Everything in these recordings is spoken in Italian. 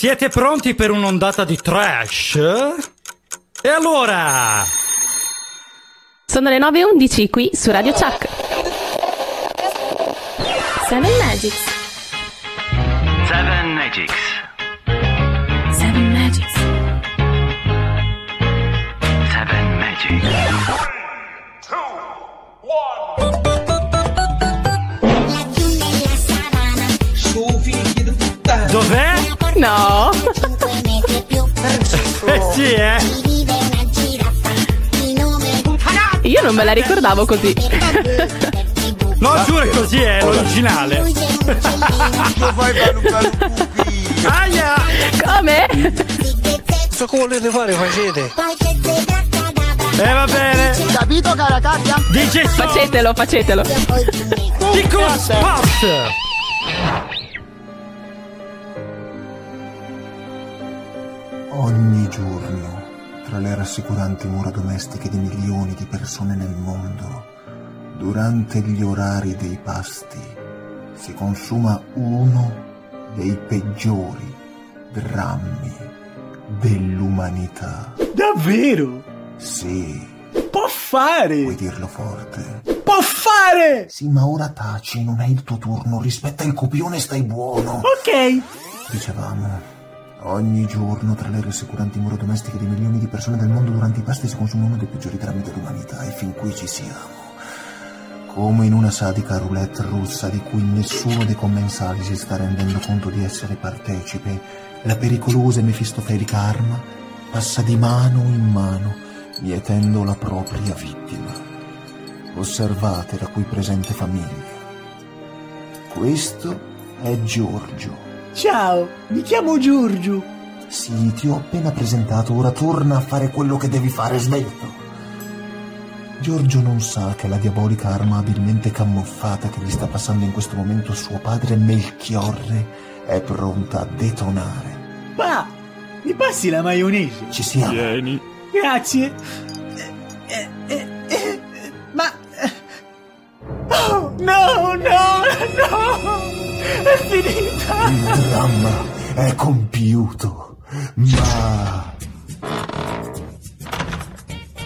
Siete pronti per un'ondata di trash? E allora... Sono le 9.11 qui su Radio Chuck. Seven Magics. Seven Magics. No! Eh sì, eh! Io non me la ricordavo così. No, giuro è così, è l'originale. Aia! Come? So come volete fare, facete. Eh va bene! Capito, cara Katia? DJ Son! Facetelo, facetelo. Dico Spot! Ogni giorno, tra le rassicuranti mura domestiche di milioni di persone nel mondo, durante gli orari dei pasti, si consuma uno dei peggiori drammi dell'umanità. Davvero? Sì, Può fare! puoi dirlo forte. Può fare! Sì, ma ora taci, non è il tuo turno, rispetta il copione e stai buono. Ok. Dicevamo, ogni giorno tra le rassicuranti mura domestiche di milioni di persone del mondo durante i pasti si consuma uno dei peggiori drammi dell'umanità e fin qui ci siamo. Come in una sadica roulette russa di cui nessuno dei commensali si sta rendendo conto di essere partecipe, la pericolosa e mefistofelica arma passa di mano in mano, mietendo la propria vittima. Osservate la qui presente famiglia. Questo è Giorgio. Ciao, mi chiamo Giorgio. Sì, ti ho appena presentato, ora torna a fare quello che devi fare, svelto. Giorgio non sa che la diabolica arma abilmente camuffata che gli sta passando in questo momento suo padre Melchiorre è pronta a detonare. Pa, mi passi la maionese? Ci siamo. Grazie. Eh, eh, eh, eh, ma... eh. Oh, no, no, no! È finita! Il dramma è compiuto, ma...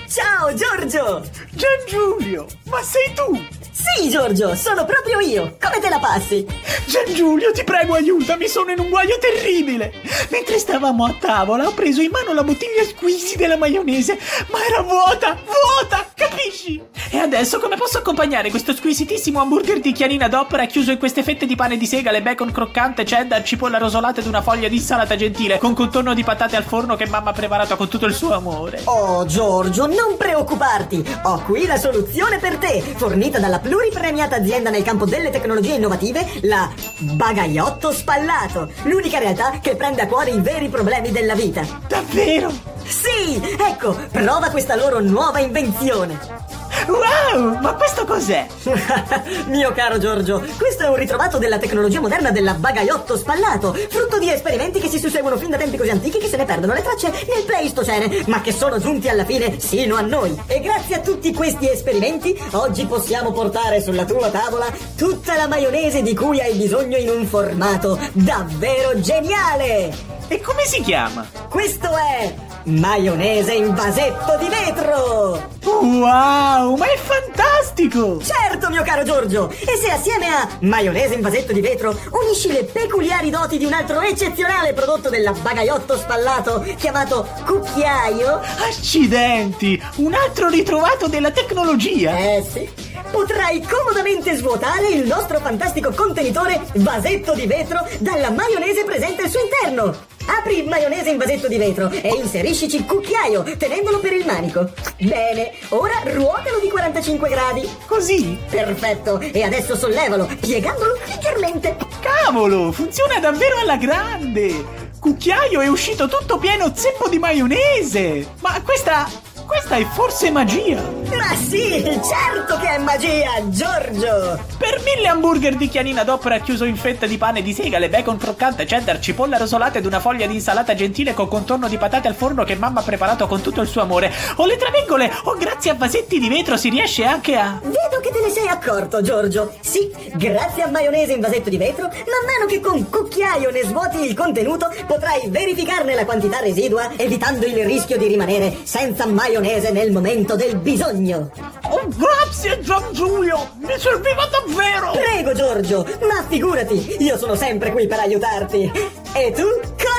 Ciao Giorgio! Gian Giulio, ma sei tu? Sì Giorgio, sono proprio io! Come te la passi? Gian Giulio, ti prego aiutami, sono in un guaio terribile! Mentre stavamo a tavola ho preso in mano la bottiglia squisi della maionese, ma era vuota, vuota, capisci? E adesso come posso accompagnare questo squisitissimo hamburger di chianina d'opera chiuso in queste fette di pane di segale, bacon croccante, cheddar, cipolla rosolata ed una foglia di insalata gentile, con contorno di patate al forno che mamma ha preparato con tutto il suo amore? Oh Giorgio, non preoccuparti! Ho qui la soluzione per te, fornita dalla pluripremiata azienda nel campo delle tecnologie innovative, la Bagaiotto Spallato, l'unica realtà che prende a cuore i veri problemi della vita. Davvero? Sì, ecco, prova questa loro nuova invenzione. Wow, ma questo cos'è? Mio caro Giorgio, questo è un ritrovato della tecnologia moderna della bagaiotto spallato, frutto di esperimenti che si susseguono fin da tempi così antichi che se ne perdono le tracce nel Pleistocene, ma che sono giunti alla fine sino a noi. E grazie a tutti questi esperimenti, oggi possiamo portare sulla tua tavola tutta la maionese di cui hai bisogno in un formato davvero geniale. E come si chiama? Questo è maionese in vasetto di vetro! Wow, ma è fantastico! Certo, mio caro Giorgio! E se assieme a maionese in vasetto di vetro unisci le peculiari doti di un altro eccezionale prodotto della bagaiotto spallato chiamato cucchiaio? Accidenti! Un altro ritrovato della tecnologia! Eh sì! Potrai comodamente svuotare il nostro fantastico contenitore vasetto di vetro dalla maionese presente al suo interno! Apri il maionese in vasetto di vetro e inseriscici il cucchiaio, tenendolo per il manico. Bene, ora ruotalo di 45 gradi. Così? Perfetto, e adesso sollevalo, piegandolo leggermente. Cavolo, funziona davvero alla grande! Cucchiaio è uscito tutto pieno zeppo di maionese! Ma questa Questa è forse magia! Ma sì, certo che è magia, Giorgio! Per mille hamburger di chianina DOP racchiuso in fette di pane di segale, bacon croccante, cheddar, cipolla rosolata ed una foglia di insalata gentile con contorno di patate al forno che mamma ha preparato con tutto il suo amore. O le travengole, o grazie a vasetti di vetro si riesce anche a... Vedo che te ne sei accorto, Giorgio. Sì, grazie a maionese in vasetto di vetro, man mano che con cucchiaio ne svuoti il contenuto, potrai verificarne la quantità residua, evitando il rischio di rimanere senza maionese nel momento del bisogno. Oh, grazie Gian Giulio! Mi serviva davvero! Prego, Giorgio, ma figurati, io sono sempre qui per aiutarti. E tu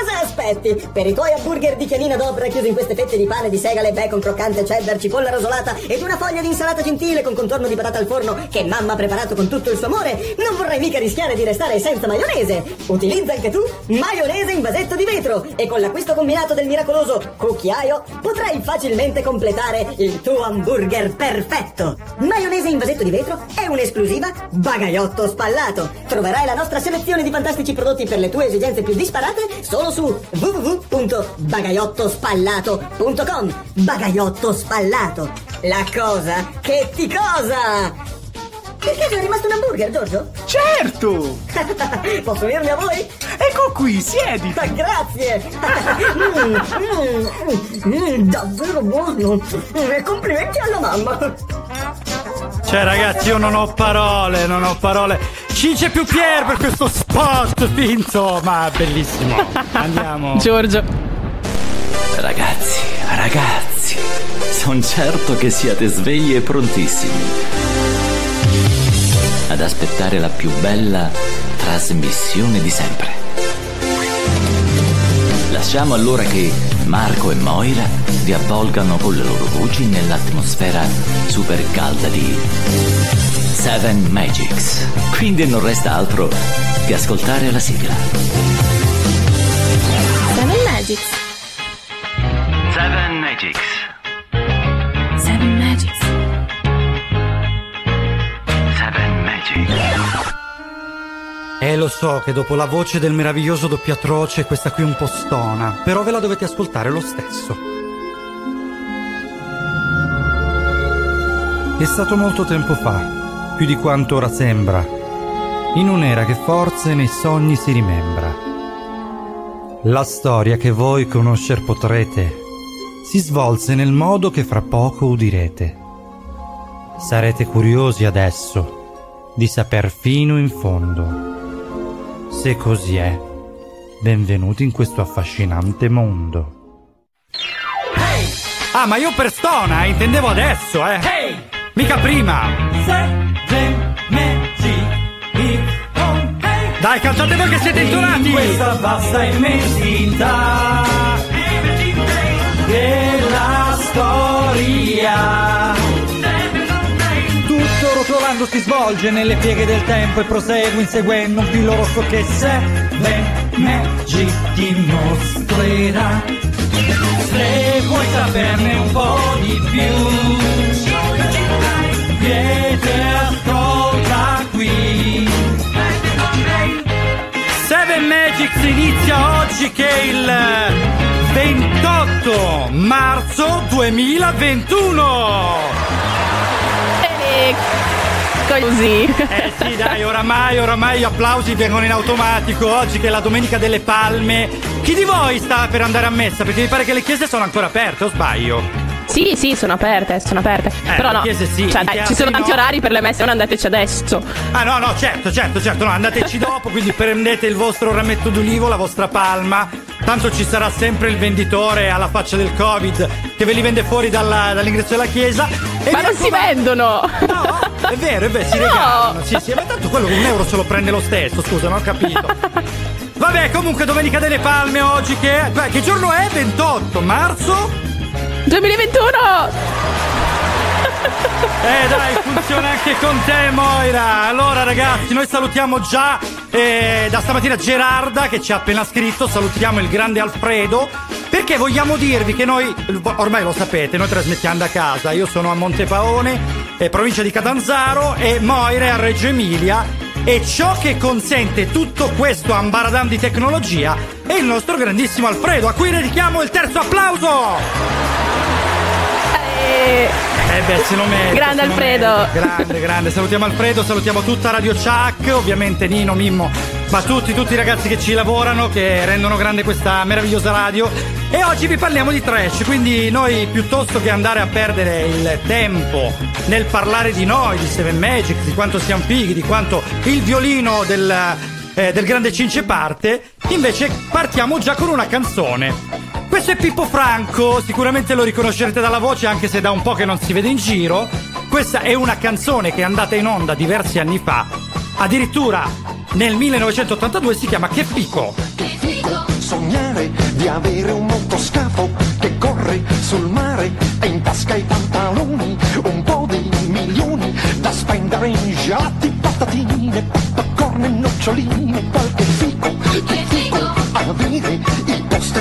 cosa aspetti? Per i tuoi hamburger di chianina d'opera chiusi in queste fette di pane di segale, bacon croccante, cheddar, cipolla rosolata ed una foglia di insalata gentile con contorno di patata al forno che mamma ha preparato con tutto il suo amore, non vorrai mica rischiare di restare senza maionese. Utilizza anche tu maionese in vasetto di vetro e con l'acquisto combinato del miracoloso cucchiaio potrai facilmente completare il tuo hamburger perfetto. Maionese in vasetto di vetro è un'esclusiva bagaiotto spallato. Troverai la nostra selezione di fantastici prodotti per le tue esigenze più disparate solo su www.bagaiotospallato.com. Bagaiotto spallato. La cosa che ti cosa? Perché è rimasto un hamburger, Giorgio? Certo! Posso unirmi a voi? Ecco qui, siedi! Ma grazie! Mm, mm, mm, davvero buono! E complimenti alla mamma! Cioè, ragazzi, io non ho parole, non ho parole. Cince più Pier per questo spot, insomma, bellissimo. Andiamo. Giorgio. Ragazzi, ragazzi, sono certo che siate svegli e prontissimi ad aspettare la più bella trasmissione di sempre. Lasciamo allora che Marco e Moira vi avvolgano con le loro voci nell'atmosfera super calda di Seven Magics. Quindi non resta altro che ascoltare la sigla. Seven Magics. Seven Magics. Seven Magics. Seven Magics. Eh, lo so che dopo la voce del meraviglioso doppiatroce questa qui un po' stona, però ve la dovete ascoltare lo stesso. È stato molto tempo fa, più di quanto ora sembra, in un'era che forse nei sogni si rimembra. La storia che voi conoscer potrete si svolse nel modo che fra poco udirete. Sarete curiosi adesso di saper fino in fondo. Se così è, benvenuti in questo affascinante mondo. Ah, ma io per stona, intendevo adesso, eh! Mica prima! Dai, cantate voi che siete intonati! questa vasta immensità della storia rotolando si svolge nelle pieghe del tempo e prosegue inseguendo un filo rosso che Seven Magic ti mostrerà. Se vuoi saperne un po' di più, vieni ascolta qui. Seven Magics inizia oggi che è il 28 marzo 2021. E così. Eh sì, dai, oramai, oramai gli applausi vengono in automatico. Oggi che è la domenica delle palme. Chi di voi sta per andare a messa? Perché mi pare che le chiese sono ancora aperte, o sbaglio? Sì, sì, sono aperte, sono aperte. Però le no. chiese sì, Cioè, dai, ci sono tanti no. orari per le messe, non andateci adesso. Ah no, no, certo, certo, certo, no, andateci dopo, quindi prendete il vostro rametto d'ulivo, la vostra palma. Tanto ci sarà sempre il venditore alla faccia del Covid che ve li vende fuori dalla- dall'ingresso della chiesa. E Ma non si vendono! No, è vero, è vero, si No. regalano. Sì, sì, ma tanto quello con un euro se lo prende lo stesso, scusa, non ho capito. Vabbè, comunque Domenica delle Palme oggi che... Beh, che giorno è? 28 marzo? 2021! Eh dai, funziona anche con te Moira. Allora ragazzi, noi salutiamo già eh, da stamattina Gerarda che ci ha appena scritto, salutiamo il grande Alfredo. Perché vogliamo dirvi che noi, ormai lo sapete, noi trasmettiamo da casa. Io sono a Montepaone, eh, provincia di Catanzaro, e Moira è a Reggio Emilia. E ciò che consente tutto questo ambaradam di tecnologia è il nostro grandissimo Alfredo, a cui dedichiamo il terzo applauso! Eh beh, se lo merita. Grande lo Alfredo. merita. Grande, grande. Salutiamo Alfredo, salutiamo tutta Radio Chuck, ovviamente Nino, Mimmo, ma tutti, tutti i ragazzi che ci lavorano, che rendono grande questa meravigliosa radio. E oggi vi parliamo di trash, quindi noi piuttosto che andare a perdere il tempo nel parlare di noi, di Seven Magic, di quanto siamo fighi, di quanto il violino del, eh, del grande Cince parte, invece partiamo già con una canzone. Questo è Pippo Franco, sicuramente lo riconoscerete dalla voce anche se da un po' che non si vede in giro. Questa è una canzone che è andata in onda diversi anni fa, addirittura nel 1982 si chiama Che fico. Sognare di avere un motoscafo che corre sul mare e in tasca i pantaloni, un po' di milioni da spendere in gelati, patatine, popcorn e noccioline, qualche fico, che fico, avere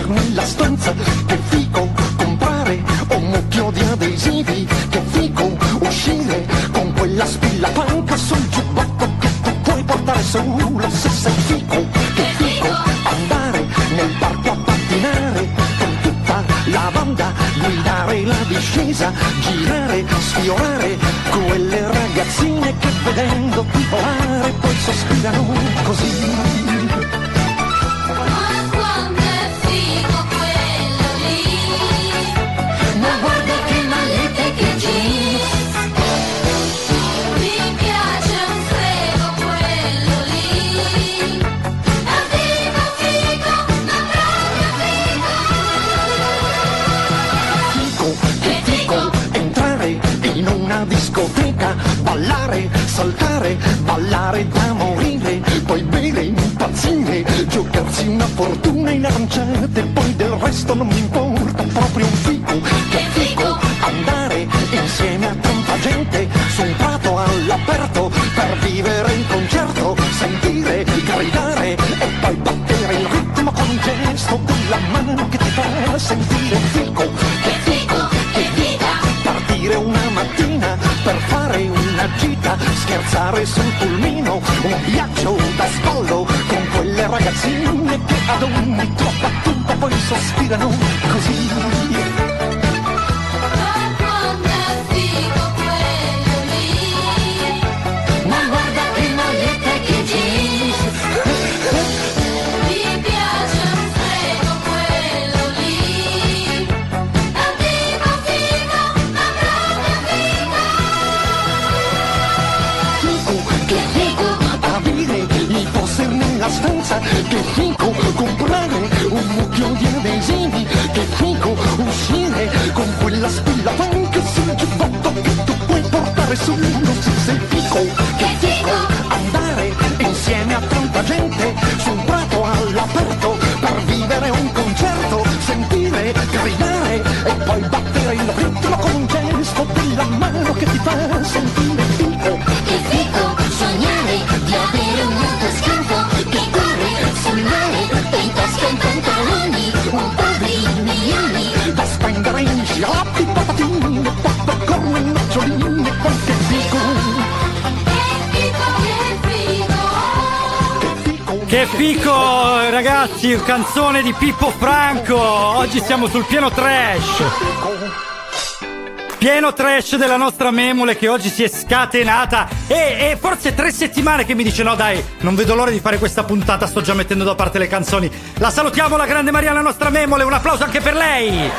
nella stanza, che fico, comprare un mucchio di adesivi, che fico, uscire con quella spilla panca sul giubbotto che tu puoi portare solo se sei fico, che fico, andare nel parco a pattinare con tutta la banda, guidare la discesa, girare, sfiorare quelle ragazzine che vedendo ti volare poi sospirano così. Discoteca, ballare, saltare, ballare da morire, poi bere, impazzire, giocarsi una fortuna in aranciate, poi del resto non mi importa, proprio un fico, che fico, andare insieme a tanta gente su un prato all'aperto per vivere in concerto, sentire, gridare e poi battere il ritmo con un gesto della mano che ti fa sentire fico, che fico, che vita, partire una mattina per fare una gita, scherzare sul pulmino, un viaggio da spallo con quelle ragazzine che ad ogni tua battuta poi sospirano così. Nella stanza, che fico, comprare un mucchio di adesivi, che fico, uscire con quella spilla panca sul giubbotto che tu puoi portare solo se sei fico, che fico, andare insieme a tanta gente su un prato all'aperto per vivere un concerto, sentire, gridare e poi battere il ritmo con un gesto della mano che ti fa sentire tasca i pantaloni, un po' di milioni da spendere in gelati, patatine, popcorn noccioline, qualche fico. Che fico, ragazzi, canzone di Pippo Franco. Oggi siamo sul pieno trash. Pieno trash della nostra memole che oggi si è scatenata e, e forse tre settimane che mi dice no dai, non vedo l'ora di fare questa puntata, sto già mettendo da parte le canzoni. La salutiamo la grande Mariana, nostra memole, un applauso anche per lei.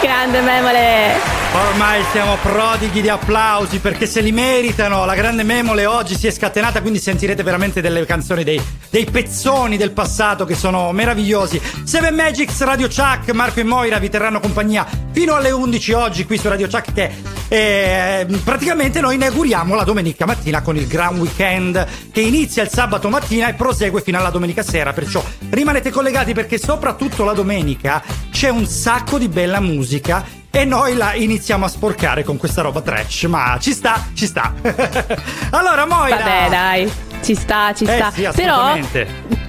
Grande memole. Ormai siamo prodighi di applausi perché se li meritano. La grande memole oggi si è scatenata, quindi sentirete veramente delle canzoni, dei, dei pezzoni del passato che sono meravigliosi. Seven Magics, Radio Chuck, Marco e Moira vi terranno compagnia fino alle 11 oggi qui su Radio Chuck che eh, praticamente noi inauguriamo la domenica mattina con il Gran Weekend che inizia il sabato mattina e prosegue fino alla domenica sera. Perciò rimanete collegati perché soprattutto la domenica c'è un sacco di bella musica e noi la iniziamo a sporcare con questa roba trash, ma ci sta, ci sta. allora, Moira. Vabbè, dai. Ci sta, ci Eh sta. sì, Però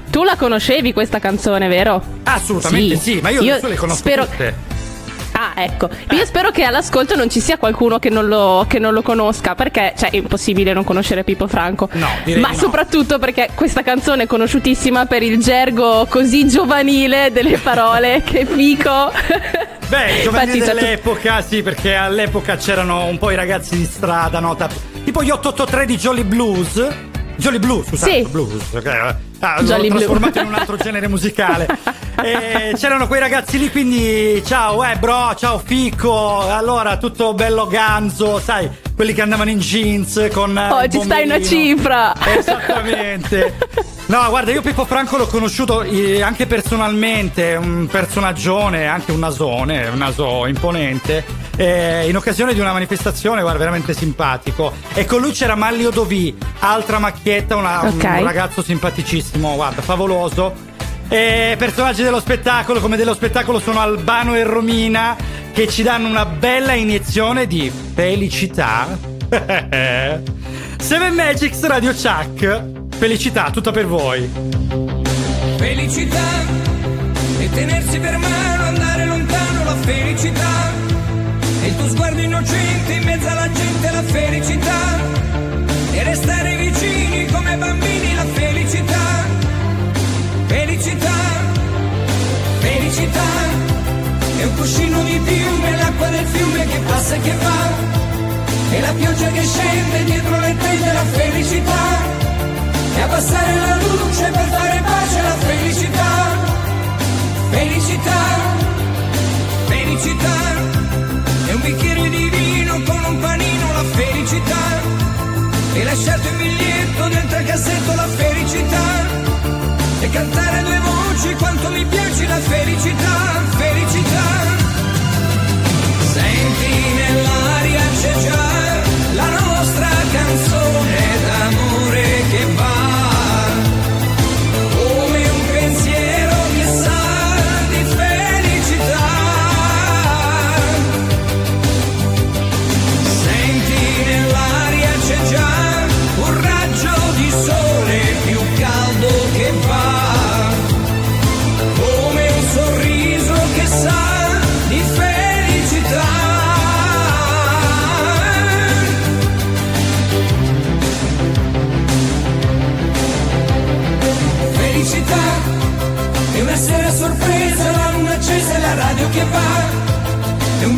tu la conoscevi questa canzone, vero? Assolutamente sì, ma io, sue le conosco spero... tutte. Ah, ecco. Io spero che all'ascolto non ci sia qualcuno che non lo, che non lo conosca, perché cioè, è impossibile non conoscere Pippo Franco. No, direi Ma di no. soprattutto perché questa canzone è conosciutissima per il gergo così giovanile delle parole che fico. Beh, i giovani Infatti, c'è dell'epoca, sì, perché all'epoca c'erano un po' i ragazzi di strada, no? Tipo gli 883 di Jolly Blues. Jolly Blues, scusate, Sì. blues. ok. Ah, l'ho trasformato in un altro genere musicale. E c'erano quei ragazzi lì, quindi ciao, eh, bro, ciao Fico. Allora, tutto bello ganzo, sai, quelli che andavano in jeans con. eh, Oh, il ci stai una cifra. Esattamente. No, guarda, io Pippo Franco l'ho conosciuto eh, anche personalmente, un personaggione, anche un nasone, un naso imponente, eh, in occasione di una manifestazione, guarda, veramente simpatico. E con lui c'era Mallio Dovì, altra macchietta, una- Ok. un ragazzo simpaticissimo, guarda, favoloso. E personaggi dello spettacolo, come dello spettacolo, sono Albano e Romina, che ci danno una bella iniezione di felicità. Seven Magics Radio Chuck. Felicità, tutta per voi. Felicità e tenersi per mano, andare lontano, la felicità. E il tuo sguardo innocente in mezzo alla gente, la felicità. E restare vicini come bambini. Felicità, felicità. È un cuscino di piume, l'acqua del fiume che passa e che va. E la pioggia che scende dietro le tende, la felicità. E abbassare la 水里去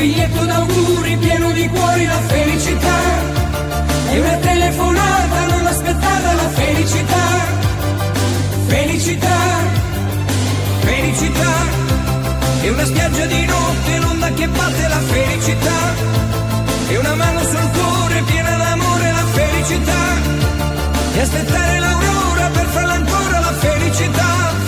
biglietto d'auguri pieno di cuori, la felicità. È una telefonata non aspettata, la felicità. Felicità, felicità. È una spiaggia di notte, l'onda che batte, la felicità. È una mano sul cuore piena d'amore, la felicità. E aspettare l'aurora per farla ancora la felicità.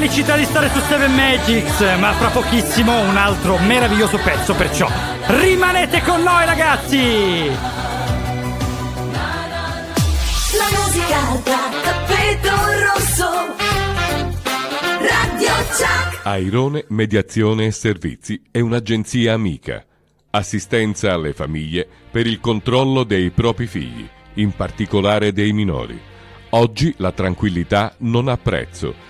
Felicità. Di stare su Seven Magics, ma fra pochissimo un altro meraviglioso pezzo, perciò rimanete con noi ragazzi! La musica da tappeto rosso. Radio Chuck. Airone Mediazione e Servizi è un'agenzia amica. Assistenza alle famiglie per il controllo dei propri figli, in particolare dei minori. Oggi la tranquillità non ha prezzo.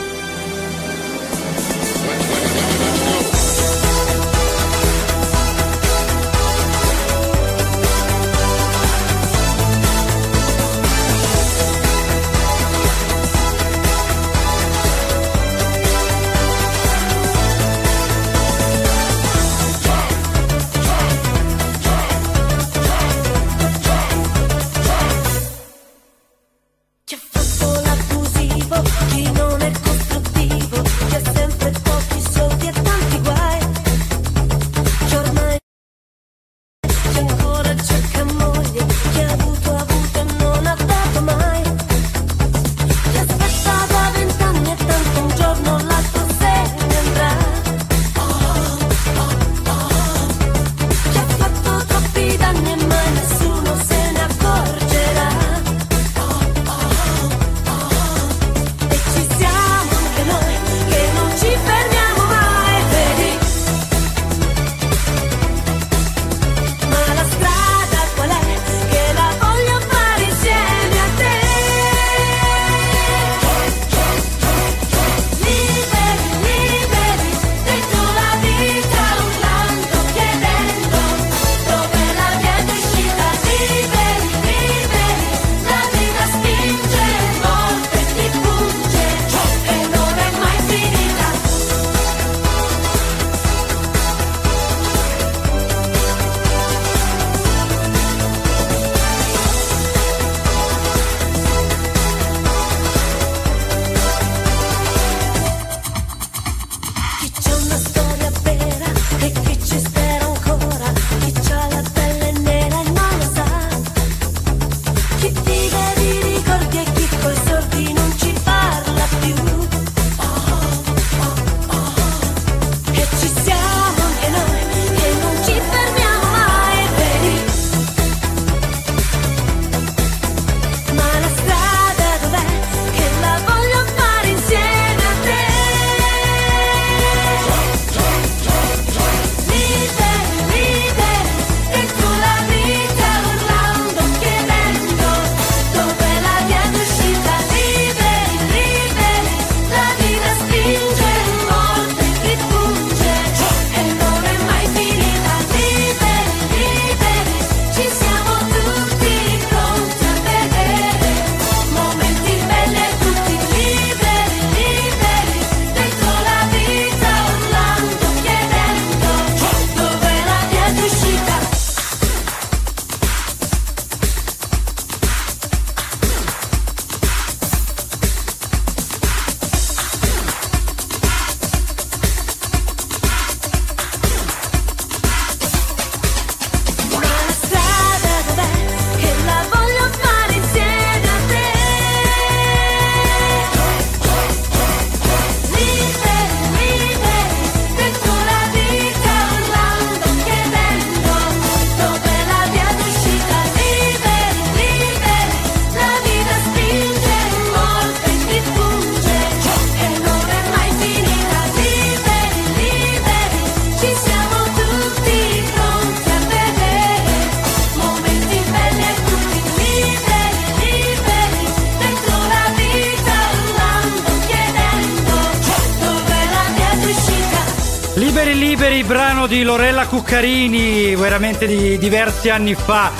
Carini, veramente di diversi anni fa.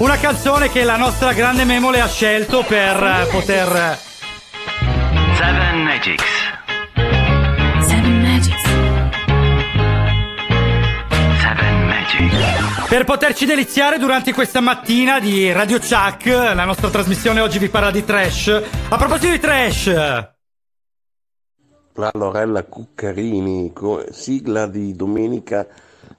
Una canzone che la nostra grande Memole ha scelto per eh, poter... Seven Magics. per poterci deliziare durante questa mattina di Radio Chuck. La nostra trasmissione oggi vi parla di trash. A proposito di trash, la Lorella Cuccarini, sigla di domenica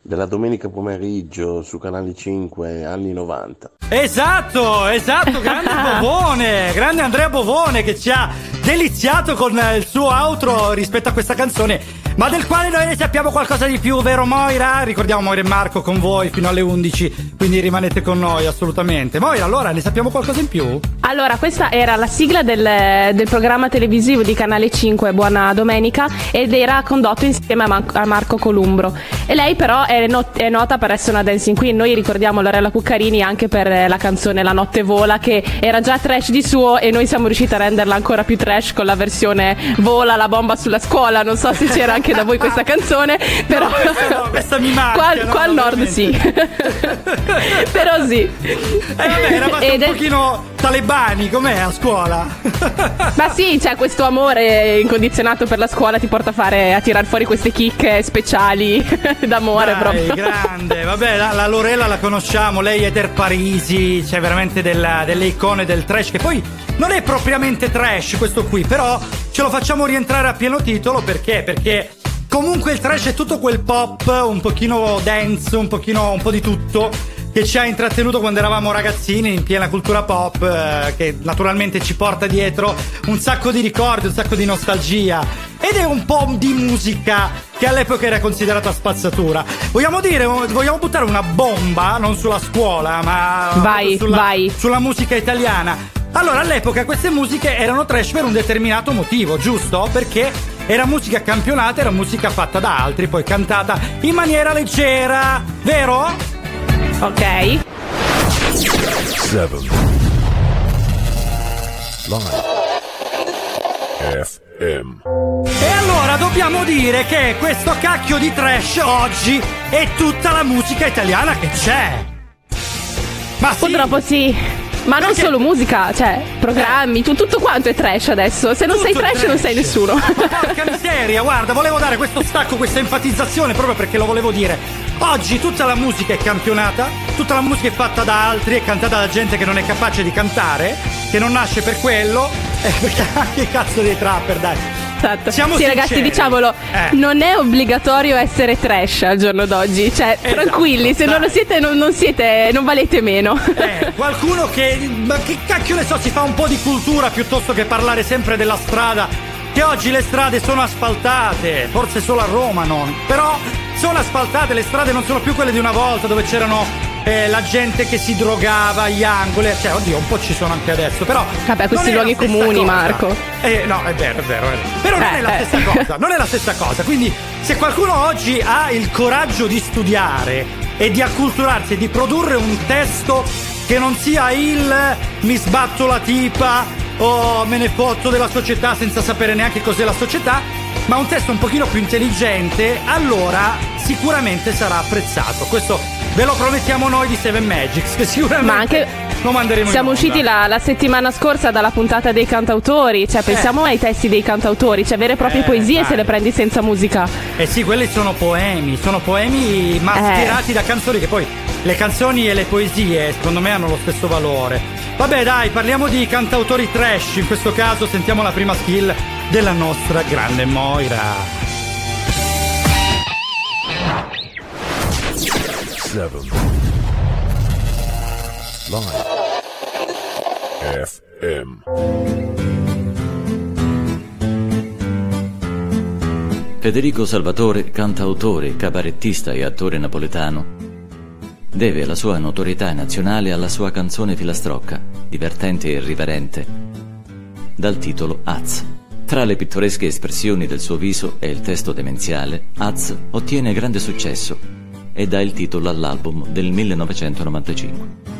della domenica pomeriggio su Canale 5 anni 90. Esatto, esatto, grande Bovone, grande Andrea Bovone che ci ha deliziato con eh, il suo outro rispetto a questa canzone, ma del quale noi ne sappiamo qualcosa di più, vero Moira? Ricordiamo Moira e Marco con voi fino alle 11, quindi rimanete con noi assolutamente. Moira, allora ne sappiamo qualcosa in più? Allora, questa era la sigla del, del programma televisivo di Canale 5, Buona Domenica, ed era condotto insieme a, Mar- a Marco Columbro. E lei però è, not- è nota per essere una dancing queen. Noi ricordiamo Lorella Cuccarini anche per eh, la canzone La notte vola che era già trash di suo e noi siamo riusciti a renderla ancora più trash con la versione Vola la bomba sulla scuola. Non so se c'era anche da voi questa canzone, però No, questa no, questa mi manca. qua, no, qua al no, nord sì. però sì. Eh vabbè, eravate Ed un è- pochino talebani, com'è a scuola? Ma sì, cioè questo amore incondizionato per la scuola ti porta a fare a tirar fuori queste chicche speciali d'amore Dai, proprio. grande, vabbè, la, la Lorella la conosciamo, lei è Eder Parisi, c'è veramente della- delle icone del trash, che poi non è propriamente trash questo qui, però ce lo facciamo rientrare a pieno titolo perché? Perché comunque il trash è tutto quel pop, un pochino dance, un pochino, un po' di tutto. Che ci ha intrattenuto quando eravamo ragazzini in piena cultura pop, eh, che naturalmente ci porta dietro un sacco di ricordi, un sacco di nostalgia. Ed è un po' di musica che all'epoca era considerata spazzatura. Vogliamo dire, vogliamo buttare una bomba, non sulla scuola, ma Vai, sulla, vai. sulla musica italiana. Allora, all'epoca queste musiche erano trash per un determinato motivo, giusto? Perché era musica campionata, era musica fatta da altri, poi cantata in maniera leggera, vero? Ok. 7 Live FM E allora dobbiamo dire che questo cacchio di trash oggi è tutta la musica italiana che c'è. Ma sì. Purtroppo sì. Ma non solo musica, cioè programmi, tu- tutto quanto è trash adesso. Se non sei Tutto è trash, non sei nessuno. Porca miseria, guarda, volevo dare questo stacco, questa enfatizzazione proprio perché lo volevo dire. Oggi tutta la musica è campionata, tutta la musica è fatta da altri, è cantata da gente che non è capace di cantare, che non nasce per quello. Eh, perché anche cazzo dei trapper, dai. Esatto. Siamo sì, sinceri. ragazzi, diciamolo, Eh. non è obbligatorio essere trash al giorno d'oggi. Cioè, Esatto, tranquilli, se non dai. lo siete, non, non siete, non valete meno. Eh, qualcuno che. Ma che cacchio ne so, si fa un po' di cultura piuttosto che parlare sempre della strada. Che oggi le strade sono asfaltate, forse solo a Roma non. Però sono asfaltate, le strade non sono più quelle di una volta dove c'erano eh, la gente che si drogava agli angoli. Cioè, oddio, un po' ci sono anche adesso. Però. Vabbè, questi non luoghi comuni, cosa. Marco. Eh, no, è vero, è vero, è vero. Però non Eh, è la eh. stessa cosa, non è la stessa cosa. Quindi, se qualcuno oggi ha il coraggio di studiare e di acculturarsi e di produrre un testo che non sia il mi sbatto la tipa o me ne fotto della società senza sapere neanche cos'è la società, ma un testo un pochino più intelligente, allora sicuramente sarà apprezzato. Questo ve lo promettiamo noi di Seven Magics, che sicuramente Ma anche lo manderemo Siamo usciti la, la settimana scorsa dalla puntata dei cantautori, cioè pensiamo ai testi dei cantautori, cioè vere e proprie Eh, poesie se dai. le prendi senza musica. Eh sì, quelli sono poemi, sono poemi mascherati da canzoni che poi le canzoni e le poesie secondo me hanno lo stesso valore. Vabbè dai, parliamo di cantautori trash, in questo caso sentiamo la prima skill della nostra grande Moira. 7 Live. FM Federico Salvatore, cantautore, cabarettista e attore napoletano, deve la sua notorietà nazionale alla sua canzone filastrocca, divertente e irriverente, dal titolo Az. Tra le pittoresche espressioni del suo viso e il testo demenziale, Az ottiene grande successo e dà il titolo all'album del 1995.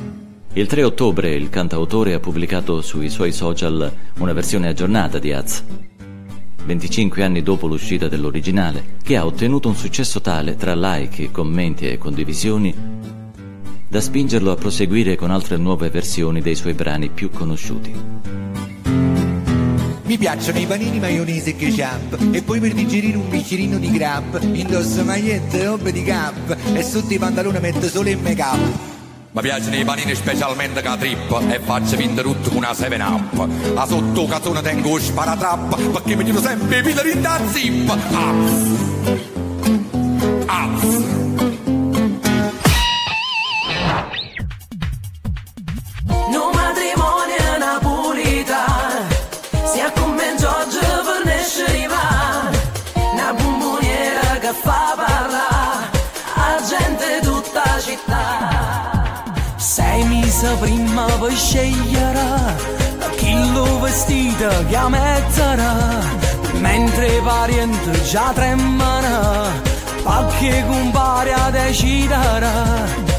Il 3 ottobre il cantautore ha pubblicato sui suoi social una versione aggiornata di Az, 25 anni dopo l'uscita dell'originale, che ha ottenuto un successo tale tra like, commenti e condivisioni da spingerlo a proseguire con altre nuove versioni dei suoi brani più conosciuti. Mi piacciono i panini maionese e ketchup E poi per digerire un bicchierino di grab Indosso magliette e robe di cap E sotto i pantaloni metto solo il make up Mi piacciono i panini specialmente ca trip E faccio vinto tutto con una 7 up. A sotto cazzone tengo sparatrap Perché mi tiro sempre i pilleri da zip. Az Az sceglierà a chi lo vestita che metterà mentre variante già tremana perché comparia deciderà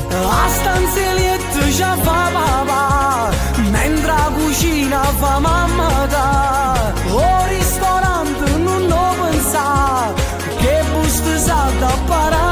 la stanzietta già fa papà mentre la cucina fa mamma da o ristorante non lo pensa che busta sa da parare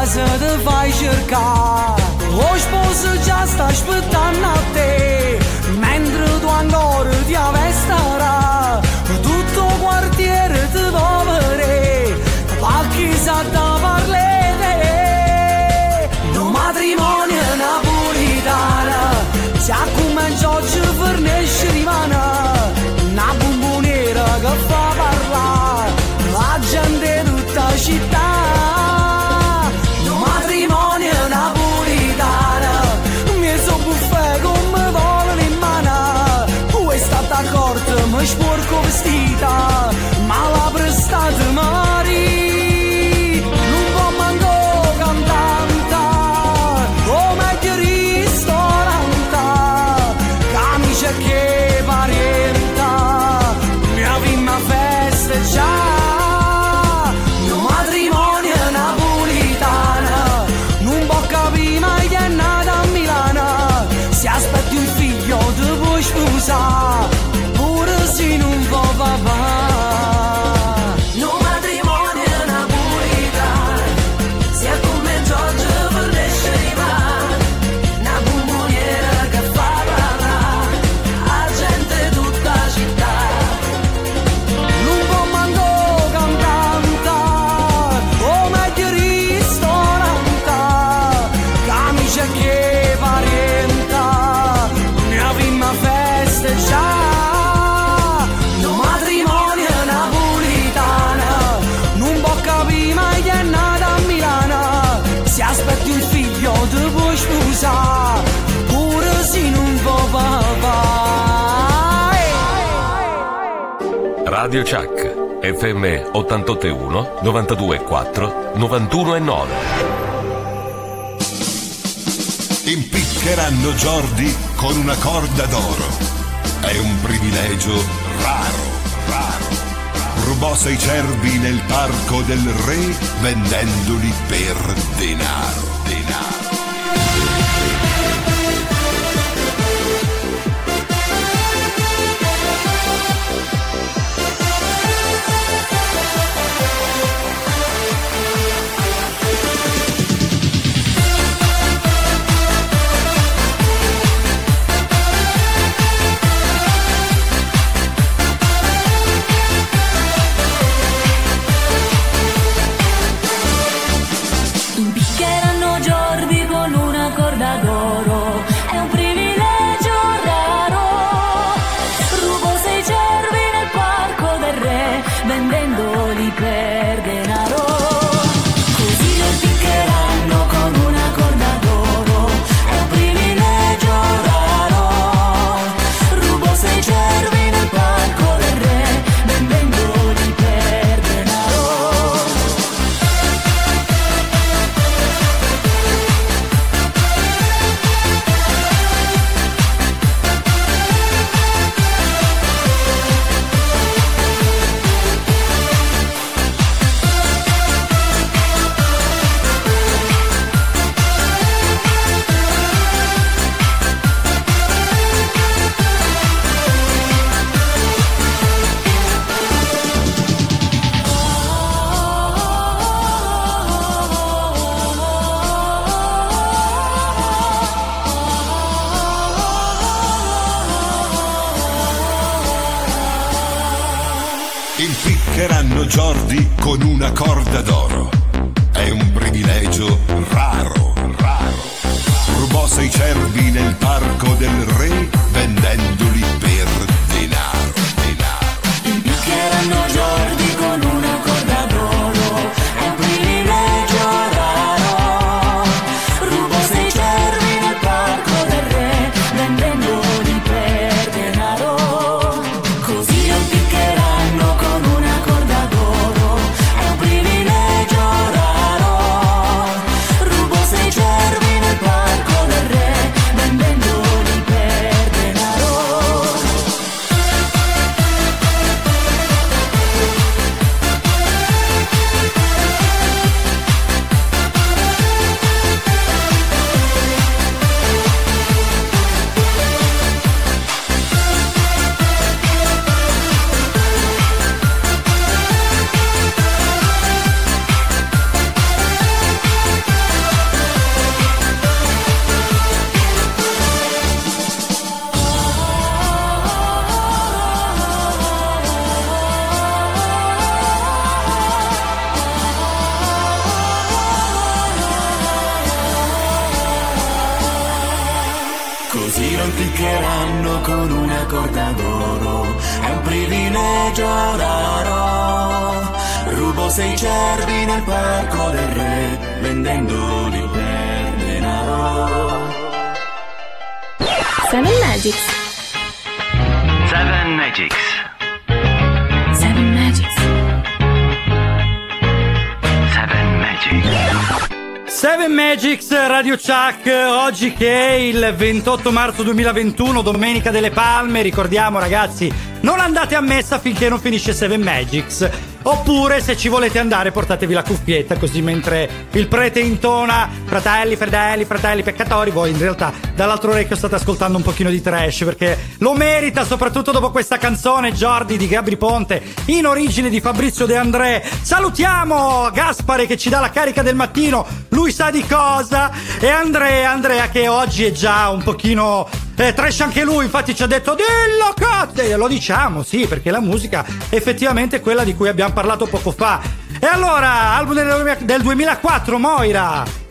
bază de vai jârca Hoș poză geasta și păta noapte. Mendră doangoră dia vestara Tutto quartiere te vovere Pachi sa da parlete No matrimonio napolitana Ci Radio Chuck, FM 881 924 91 e 9. Impiccheranno Jordi con una corda d'oro. È un privilegio raro, raro. Rubò sei cervi nel parco del re vendendoli per denaro Chuck, oggi che è il 28 marzo 2021, domenica delle palme, ricordiamo ragazzi, non andate a messa finché non finisce Seven Magics. Oppure se ci volete andare portatevi la cuffietta così mentre il prete intona fratelli, fratelli, fratelli peccatori, voi in realtà dall'altro orecchio state ascoltando un pochino di trash perché lo merita soprattutto dopo questa canzone Jordi di Gabri Ponte in origine di Fabrizio De André. Salutiamo Gaspare che ci dà la carica del mattino, lui sa di cosa? E Andrea, Andrea che oggi è già un pochino eh, trash anche lui, infatti ci ha detto dillo cotte, lo diciamo, sì, perché la musica effettivamente è quella di cui abbiamo parlato poco fa. E allora, album del 2004, Moira.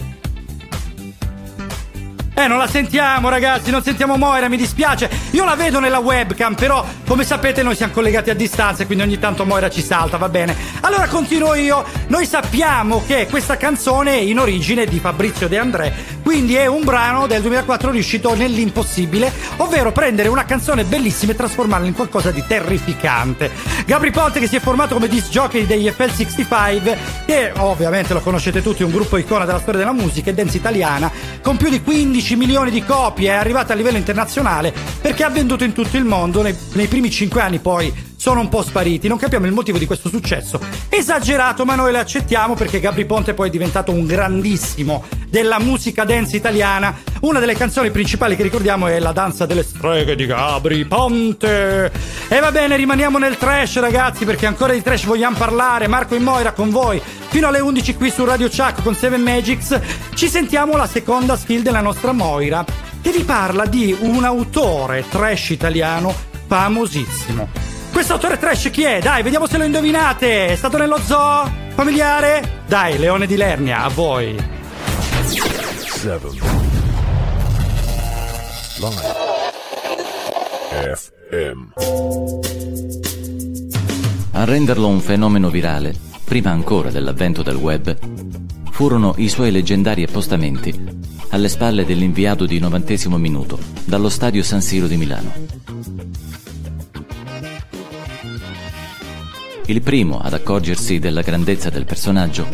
Eh, non la sentiamo, ragazzi, non sentiamo Moira, mi dispiace. Io la vedo nella webcam, però, come sapete, noi siamo collegati a distanza, quindi ogni tanto Moira ci salta, va bene. Allora continuo io. Noi sappiamo che questa canzone è in origine di Fabrizio De André, quindi è un brano del 2004 riuscito nell'impossibile, ovvero prendere una canzone bellissima e trasformarla in qualcosa di terrificante. Gabri Ponte, che si è formato come disc jockey degli FL65, che ovviamente lo conoscete tutti, un gruppo icona della storia della musica e dance italiana, con più di 15 milioni di copie, è arrivata a livello internazionale perché ha venduto in tutto il mondo. Nei, nei primi 5 anni poi sono un po' spariti, non capiamo il motivo di questo successo. Esagerato, ma noi lo accettiamo perché Gabri Ponte poi è diventato un grandissimo della musica dance italiana. Una delle canzoni principali che ricordiamo è La danza delle streghe di Gabri Ponte. E va bene, rimaniamo nel trash, ragazzi, perché ancora di trash vogliamo parlare. Marco e Moira con voi fino alle 11 qui su Radio Chuck con Seven Magics. Ci sentiamo la seconda skill della nostra Moira, che vi parla di un autore trash italiano famosissimo. Questo autore trash chi è? Dai, vediamo se lo indovinate. È stato nello zoo? Familiare? Dai, Leone di Lernia, a voi. Seven. Live. FM. A renderlo un fenomeno virale, prima ancora dell'avvento del web, furono i suoi leggendari appostamenti alle spalle dell'inviato di novantesimo minuto dallo stadio San Siro di Milano. Il primo ad accorgersi della grandezza del personaggio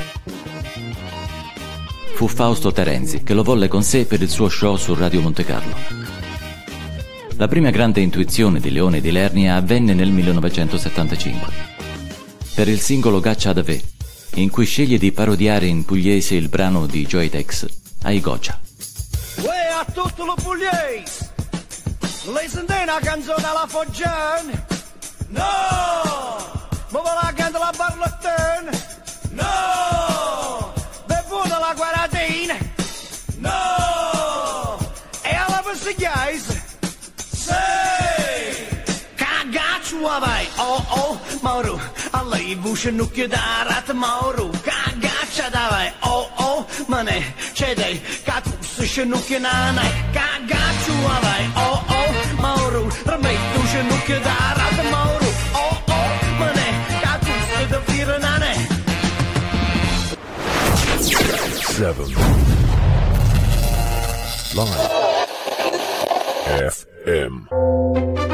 fu Fausto Terenzi, che lo volle con sé per il suo show su Radio Monte Carlo. La prima grande intuizione di Leone di Lernia avvenne nel 1975, per il singolo Gaccia da Ve, in cui sceglie di parodiare in pugliese il brano di Joy Tex, Ai Goccia. Uè a tutto lo pugliese! Lei sente una canzone alla Foggiane? No! Ma va la canta la Barlottone? No! Bevuta la Guaratina? No! E alla Persigliaise? Sì! Cagaccio vai! Oh oh, Mauro, a lei i busce nucchio da rat mauro cagaccia davai oh oh mane c'è dei cacus scenucchio nana cagacciu avai oh oh mauro rametto scenucchio da rat mauro Seven. Live. FM.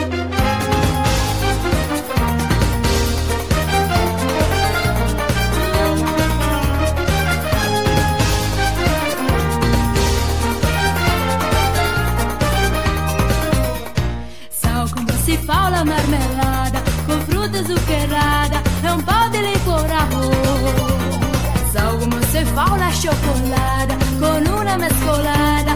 Fa la cioccolata con una mescolata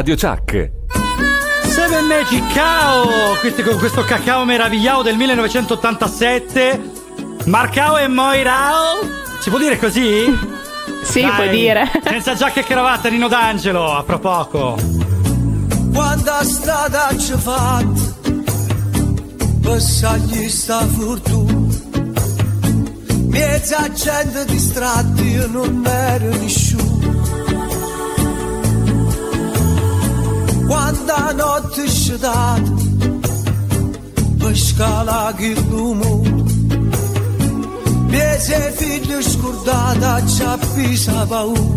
Radio Chuck. Seven Magic Cow! Questi con questo cacao meravigliao del 1987. Marcao e Moirao? Si può dire così? Sì, Dai, puoi dire. Senza giacca e cravatta, Nino D'Angelo, a fra poco. Quanta strada ci fatta Passagli sta fortuna Mezza gente distratta Io non ero nessuno Quanta notte ci data Per scalare il mondo Mezza figlia scordata Ci ha pisa paura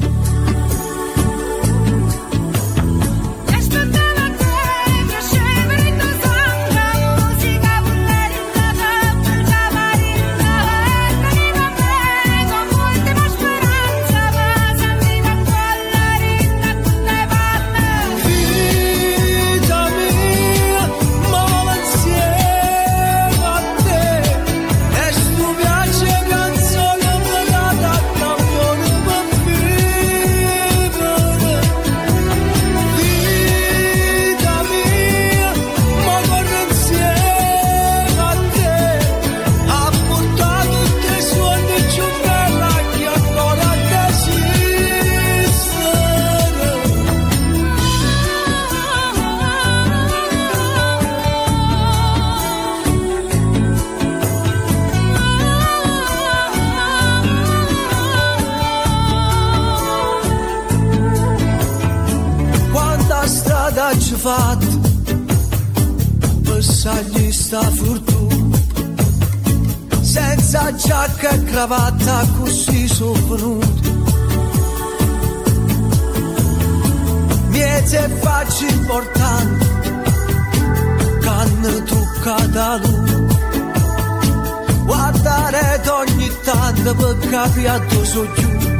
tanto per capire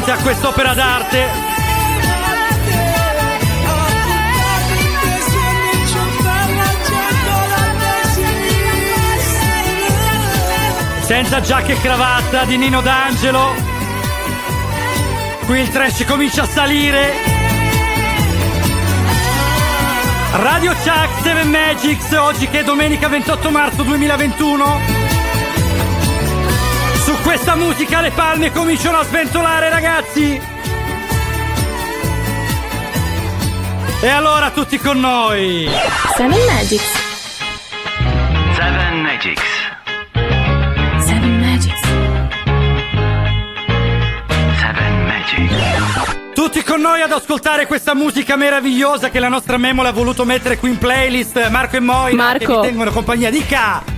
fronte a quest'opera d'arte. Senza giacca e cravatta di Nino D'Angelo. Qui il trash comincia a salire. Radio Chuck 7 Magics, oggi che è domenica 28 marzo 2021. Questa musica le palme cominciano a sventolare, ragazzi. E allora tutti con noi. Seven Magics. Seven Magics. Seven Magics. Seven Magics. Tutti con noi ad ascoltare questa musica meravigliosa che la nostra Memola ha voluto mettere qui in playlist. Marco e Moira Marco. che vi tengono compagnia di K.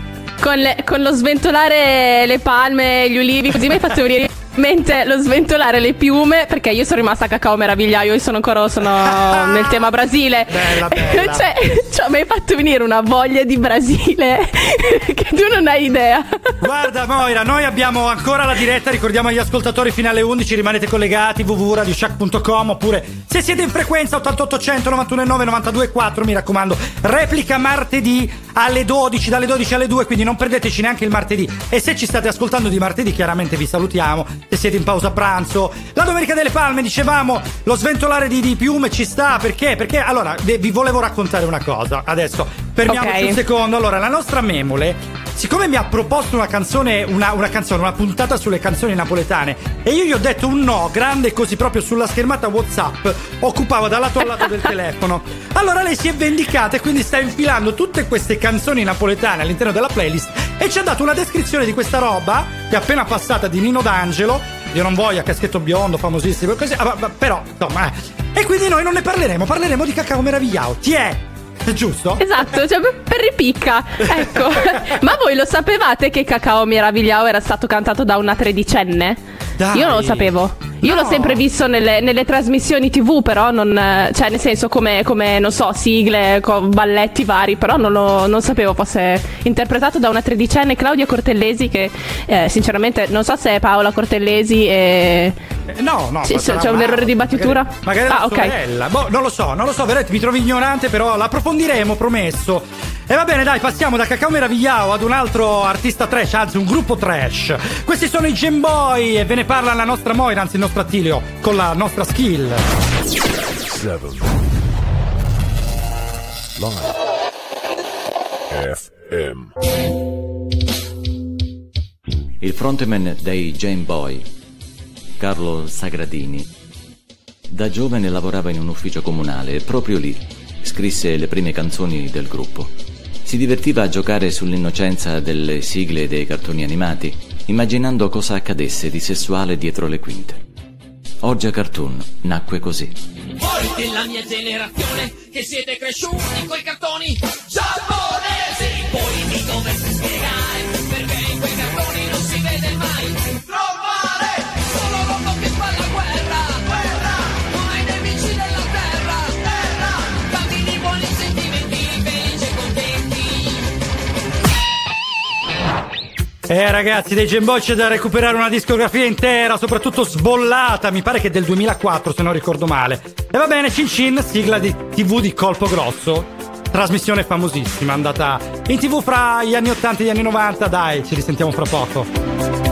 Con, le- con lo sventolare le palme, gli ulivi, così mi hai fatto venire in mente lo sventolare le piume, perché io sono rimasta a cacao meravigliaio, io sono ancora sono nel tema Brasile. Bella, bella. cioè, cioè, mi hai fatto venire una voglia di Brasile che tu non hai idea. Guarda Moira, noi abbiamo ancora la diretta, ricordiamo agli ascoltatori fino alle 11, rimanete collegati www.radioshack.com oppure se siete in frequenza 8800 919 924, mi raccomando, replica martedì alle 12, dalle 12 alle 2, quindi non perdeteci neanche il martedì. E se ci state ascoltando di martedì, chiaramente vi salutiamo se siete in pausa pranzo. La domenica delle palme dicevamo lo sventolare di, di piume ci sta perché? Perché allora vi volevo raccontare una cosa. Adesso fermiamoci Ok. un secondo. Allora, la nostra Memole, siccome mi ha proposto una canzone, una, una canzone, una puntata sulle canzoni napoletane, e io gli ho detto un no, grande così proprio sulla schermata WhatsApp, occupava da lato a lato del telefono. Allora lei si è vendicata e quindi sta infilando tutte queste canzoni napoletane all'interno della playlist e ci ha dato una descrizione di questa roba che è appena passata di Nino D'Angelo. Io non voglio a caschetto biondo, famosissimo, così, ah, però, insomma. eh. E quindi noi non ne parleremo, parleremo di Cacao Meravigliao. Ti è? È giusto? Esatto, cioè per ripicca. Ecco. Ma voi lo sapevate che Cacao Meravigliao era stato cantato da una tredicenne? Dai. Io non lo sapevo. Io No. l'ho sempre visto nelle, nelle trasmissioni TV, però non. cioè, nel senso, come, come, non so, sigle, co- balletti vari, però non, lo- non sapevo fosse interpretato da una tredicenne, Claudia Cortellesi, che eh, sinceramente non so se è Paola Cortellesi e. Eh, No, no, ma c'è- un errore di battitura? Magari, magari la Ah, ok. sorella. Boh, non lo so, non lo so, veramente mi trovo ignorante, però l'approfondiremo, promesso. E va bene, dai, passiamo da Cacao Meravigliao ad un altro artista trash, anzi un gruppo trash. Questi sono i Gemboy e ve ne parla la nostra Moira, anzi il nostro Attilio, con la nostra skill. Seven. Live. FM. Il frontman dei Jane Boy, Carlo Sagradini, da giovane lavorava in un ufficio comunale e proprio lì scrisse le prime canzoni del gruppo. Si divertiva a giocare sull'innocenza delle sigle dei cartoni animati, immaginando cosa accadesse di sessuale dietro le quinte. Oggi a Cartoon nacque così. Voi della mia generazione che siete cresciuti coi cartoni giapponesi Eh ragazzi, dei Gemboy c'è da recuperare una discografia intera, soprattutto sbollata, mi pare che del 2004 se non ricordo male. E va bene, Cin Cin, sigla di TV di Colpo Grosso. Trasmissione famosissima, andata in TV fra gli anni 80 e gli anni 90, dai, ci risentiamo fra poco.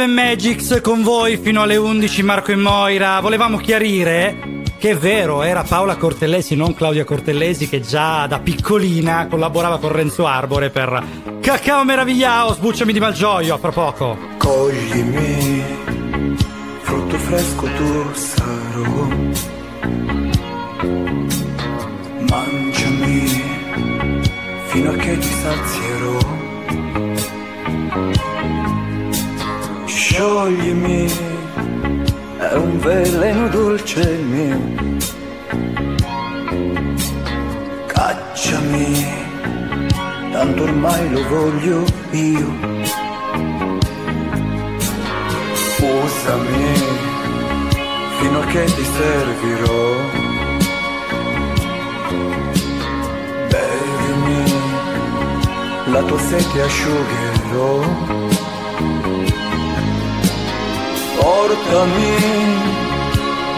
7 Magics con voi fino alle 11 Marco e Moira. Volevamo chiarire che è vero, era Paola Cortellesi, non Claudia Cortellesi, che già da piccolina collaborava con Renzo Arbore per Cacao Meravigliao, sbucciami di Malgioglio, a fra poco. Coglimi, frutto fresco tu sarò. Mangiami fino a che ti sazierò. Scioglimi, è un veleno dolce mio. Cacciami, tanto ormai lo voglio io. Usami fino a che ti servirò. Bevimi, la tua sete asciugherò. Portami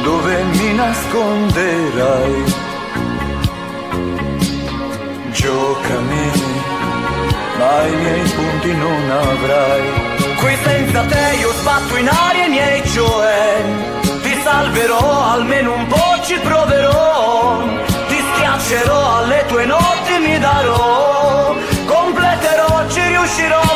dove mi nasconderai. Giocami, ma i miei punti non avrai. Qui senza te io sbatto in aria i miei cioè Ti salverò, almeno un po' ci proverò Ti schiaccerò, alle tue notti mi darò Completerò, ci riuscirò,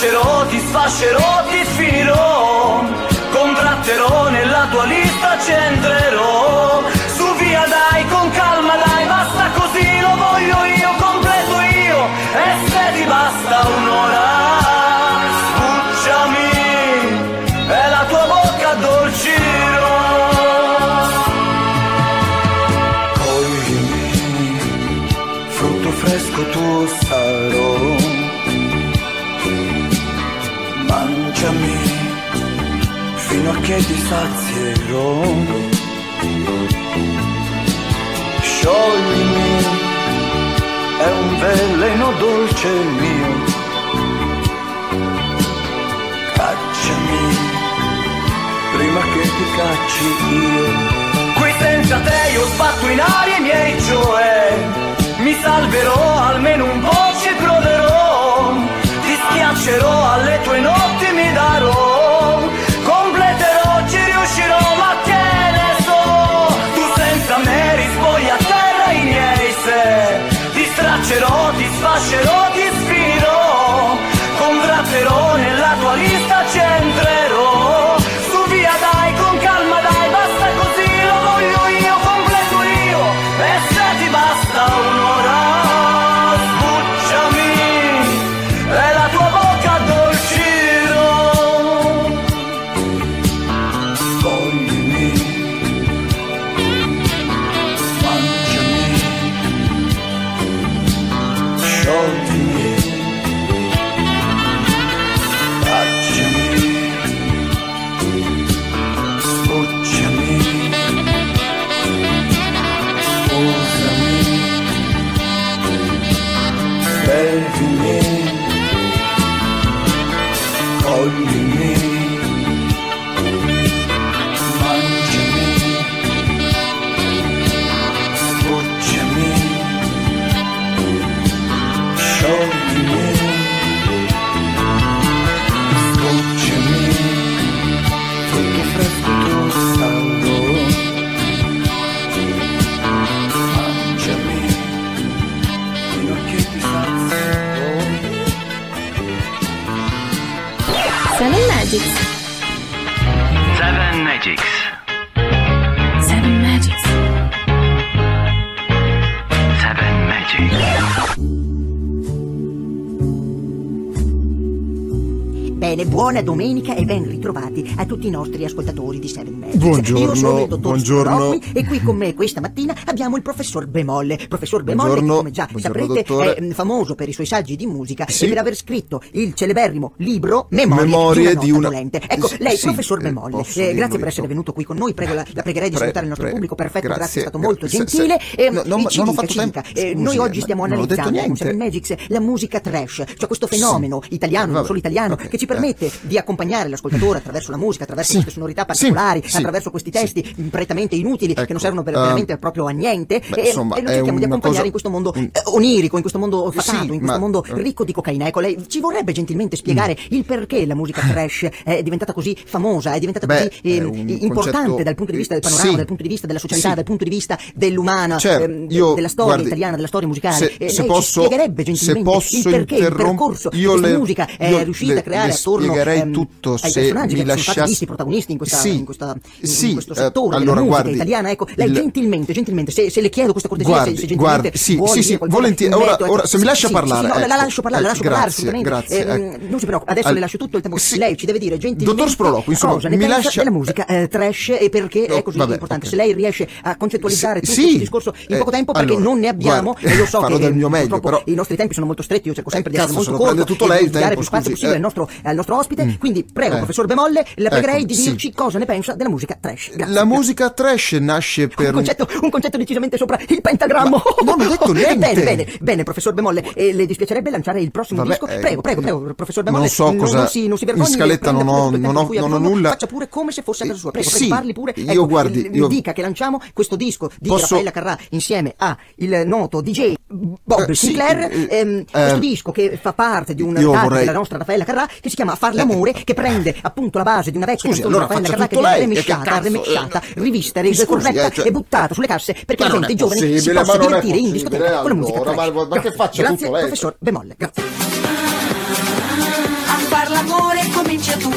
Straccerò, ti sfascerò, ti sfinirò Contratterò, nella tua lista ci entrerò. Su via dai, con calma dai, basta così, lo voglio io, completo io. E se ti basta un'ora, che ti sazierò. Scioglimi, è un veleno dolce mio. Cacciami, prima che ti cacci io. Qui senza te io sbatto in aria i miei cioè. Mi salverò, almeno un po' ci proverò. Ti schiaccerò, alle tue notti mi darò. Seven Magics. Seven Magics. Buona domenica e ben ritrovati a tutti i nostri ascoltatori di Seven Magics. Buongiorno, Io sono il dottor buongiorno. Scoloppi e qui con me questa mattina abbiamo il professor Bemolle. Professor Bemolle, che come già saprete dottore. è mm, famoso per i suoi saggi di musica Sì. e per aver scritto il celeberrimo libro Memorie, Memorie di di una una- nota dolente. Ecco, lei, sì, professor eh, Bemolle, eh, grazie per essere venuto qui con noi. Prego la, la pregherei di Pre- salutare il nostro pre- pubblico. Perfetto, grazie, grazie, è stato molto gra- se- gentile. se- E, no, non- ci non ho fatto tempo. eh, noi eh, oggi stiamo analizzando con. Seven Magics la musica trash, cioè questo fenomeno italiano, non solo italiano, che ci eh, permette di accompagnare l'ascoltatore attraverso la musica, attraverso queste sonorità particolari, sì, attraverso questi testi prettamente inutili che non servono per- eh, veramente proprio a niente beh, e, insomma, e noi cerchiamo di accompagnare cosa- in questo mondo eh, onirico, in questo mondo fatato, Sì, in questo ma- mondo ricco di cocaina. Ecco, lei ci vorrebbe gentilmente spiegare il perché la musica trash è diventata così famosa, è diventata Beh, così è ehm, importante concetto- dal punto di vista del panorama, sì. dal punto di vista della socialità, Sì. dal punto di vista dell'umana, Certo, ehm, io- della storia guardi, italiana, della storia musicale. se- Eh, se posso- ci spiegherebbe se gentilmente posso il perché, il percorso io che questa le- musica è riuscita a creare attorno spiegherei ehm, tutto se personaggi mi lasciassi- protagonisti in questa, Sì. in questa- in- Sì, in questo eh, settore allora, della musica guardi, italiana. Ecco, lei il- gentilmente, gentilmente, se, se le chiedo questa cortesia, Guardi, se, se gentilmente guardi, sì, sì, sì, volentieri. Ora- merito, ora, ecco, se mi sì, lascia sì, parlare, sì, no, la- la ecco, lascio parlare, la eh, lascio parlare grazie, assolutamente. grazie, Ehm, ecco. Non si preoccupi, adesso le lascio tutto il tempo. Lei ci deve dire gentilmente Dottor Sproloquio, insomma, cosa mi lascia- della musica eh, trash e perché è così importante. Se lei riesce a concettualizzare Sì, tutto sì. questo discorso in poco Eh, tempo, perché allora, non ne abbiamo, e io so che del mio eh, meglio, purtroppo però- i nostri tempi sono molto stretti, io cerco sempre di essere se molto lo corto tutto lei il dare tempo, più spazio possibile eh. al nostro, al ospite. Quindi prego, eh. professor Bemolle, la pregherei Ecco, di sì. dirci cosa ne pensa della musica trash. Grazie. La musica trash nasce per un concetto, un concetto decisamente sopra il pentagrammo. non ho detto niente. bene, bene, bene, professor Bemolle. E le dispiacerebbe lanciare il prossimo Vabbè, disco? eh, Prego, prego, prego, professor Bemolle. non so cosa- Non, si, non si vergogni. in scaletta non ho- non ho- non ho nulla. Faccia pure come se fosse a casa sua. Prego, Sì, parli pure. io Ecco, guardi, io- dica che lanciamo questo disco di Raffaella Carrà insieme a il noto DJ Bob Eh, sì, Sinclair. eh, ehm, questo eh, disco che fa parte di un taglio vorrei- della nostra Raffaella Carrà che si chiama Far l'amore, che prende appunto la base di una vecchia Scusi, canzone allora Raffaella Carrà che viene remixata, eh, rivista, scusi, corretta eh, cioè- e buttata sulle casse perché Ma è i giovani si ma è divertire in discoteca con la musica allora, trash. ma- ma che Grazie, faccia grazie, tutto lei? professor Bemolle, grazie. A far l'amore comincia tu.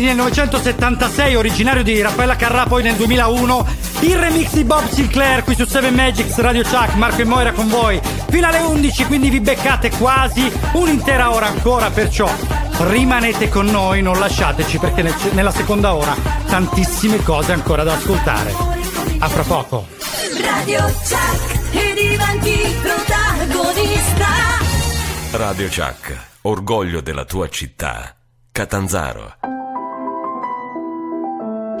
Del 1976, originario di Raffaella Carrà, poi nel 2001. Il remix di Bob Sinclair qui su 7 Magics Radio Chuck, Marco e Moira con voi. Fino alle 11, quindi vi beccate quasi un'intera ora ancora, perciò rimanete con noi, non lasciateci perché nel- nella seconda ora tantissime cose ancora da ascoltare. A fra poco. Radio Chuck e diventi protagonista. Radio Chuck, orgoglio della tua città. Catanzaro.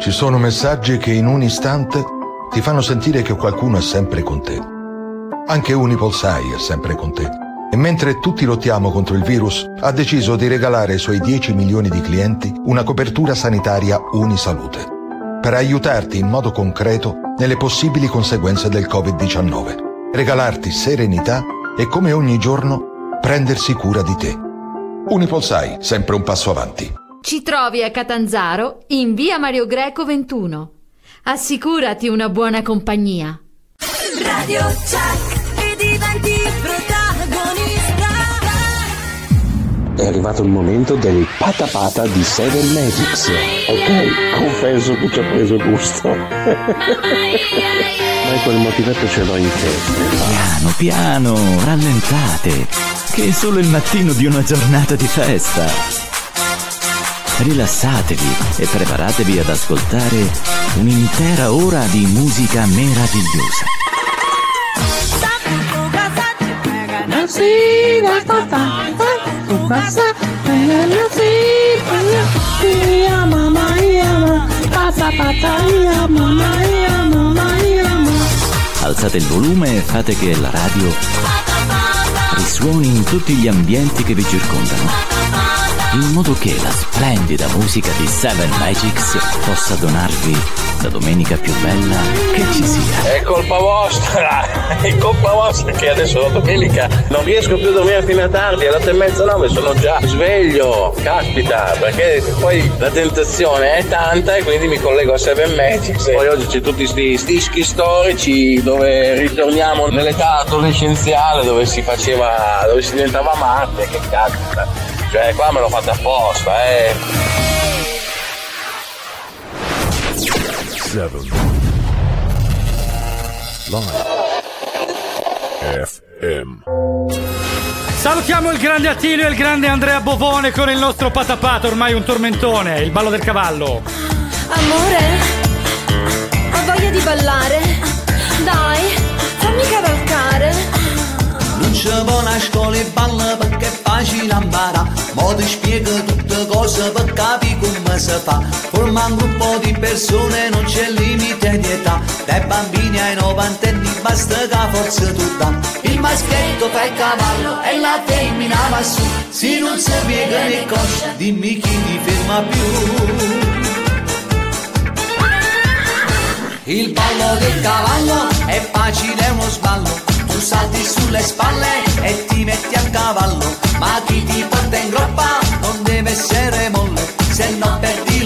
Ci sono messaggi che in un istante ti fanno sentire che qualcuno è sempre con te. Anche Unipol Sai è sempre con te. e mentre tutti lottiamo contro il virus, ha deciso di regalare ai suoi 10 milioni di clienti una copertura sanitaria Unisalute per aiutarti in modo concreto nelle possibili conseguenze del Covid-19, regalarti serenità e come ogni giorno prendersi cura di te. Unipolsai, sempre un passo avanti. Ci trovi a Catanzaro in via Mario Greco 21. Assicurati una buona compagnia. Radio Chuck e diventi protagonista. È arrivato il momento del patapata di Seven Magics. Ok, confesso che ci ha preso gusto. Ma quel motivetto ce l'ho in testa. Piano, piano, rallentate, che è solo il mattino di una giornata di festa. Rilassatevi e preparatevi ad ascoltare un'intera ora di musica meravigliosa. Alzate il volume e fate che la radio risuoni in tutti gli ambienti che vi circondano, in modo che la splendida musica di Seven Magics possa donarvi la domenica più bella che ci sia. È colpa vostra, è colpa vostra che adesso la domenica non riesco più a dormire fino a tardi, alle otto e mezza nove sono già sveglio, caspita, perché poi la tentazione è tanta e quindi mi collego a Seven Magics. Poi oggi c'è tutti sti dischi storici dove ritorniamo nell'età adolescenziale dove si faceva, dove si diventava Marte, che caspita. Cioè qua me l'ho fatta apposta, eh. 7 Live FM Salutiamo il grande Attilio e il grande Andrea Bovone con il nostro patapato, ormai un tormentone, il ballo del cavallo. Amore, ho voglia di ballare. Si fa Forma un gruppo di persone, non c'è limite di età Dai bambini ai novantenni basta che forza tu dà Il maschietto fa il cavallo e la femmina va su Se non si piega né coscia, dimmi chi ti ferma più Il ballo del cavallo è facile, uno sballo. Tu salti sulle spalle e ti metti a cavallo. Ma chi ti porta in groppa non deve essere molle. Se no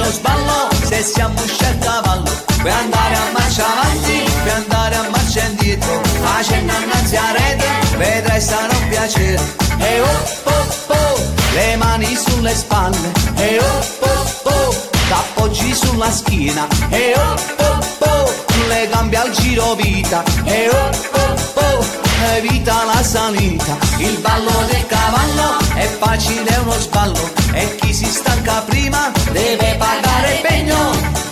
lo sballo, se siamo a cavallo. Puoi andare a marcia avanti, puoi andare a marcia indietro. Facendo innanzi a rete, vedrai sarà un piacere. E oh oh oh, le mani sulle spalle. E oh oh oh, t'appoggi sulla schiena. E oh oh oh, le gambe al giro vita. E oh oh oh, evita la salita. Il ballo del cavallo è facile, è uno sballo. E chi si stanca prima deve pagare il pegno.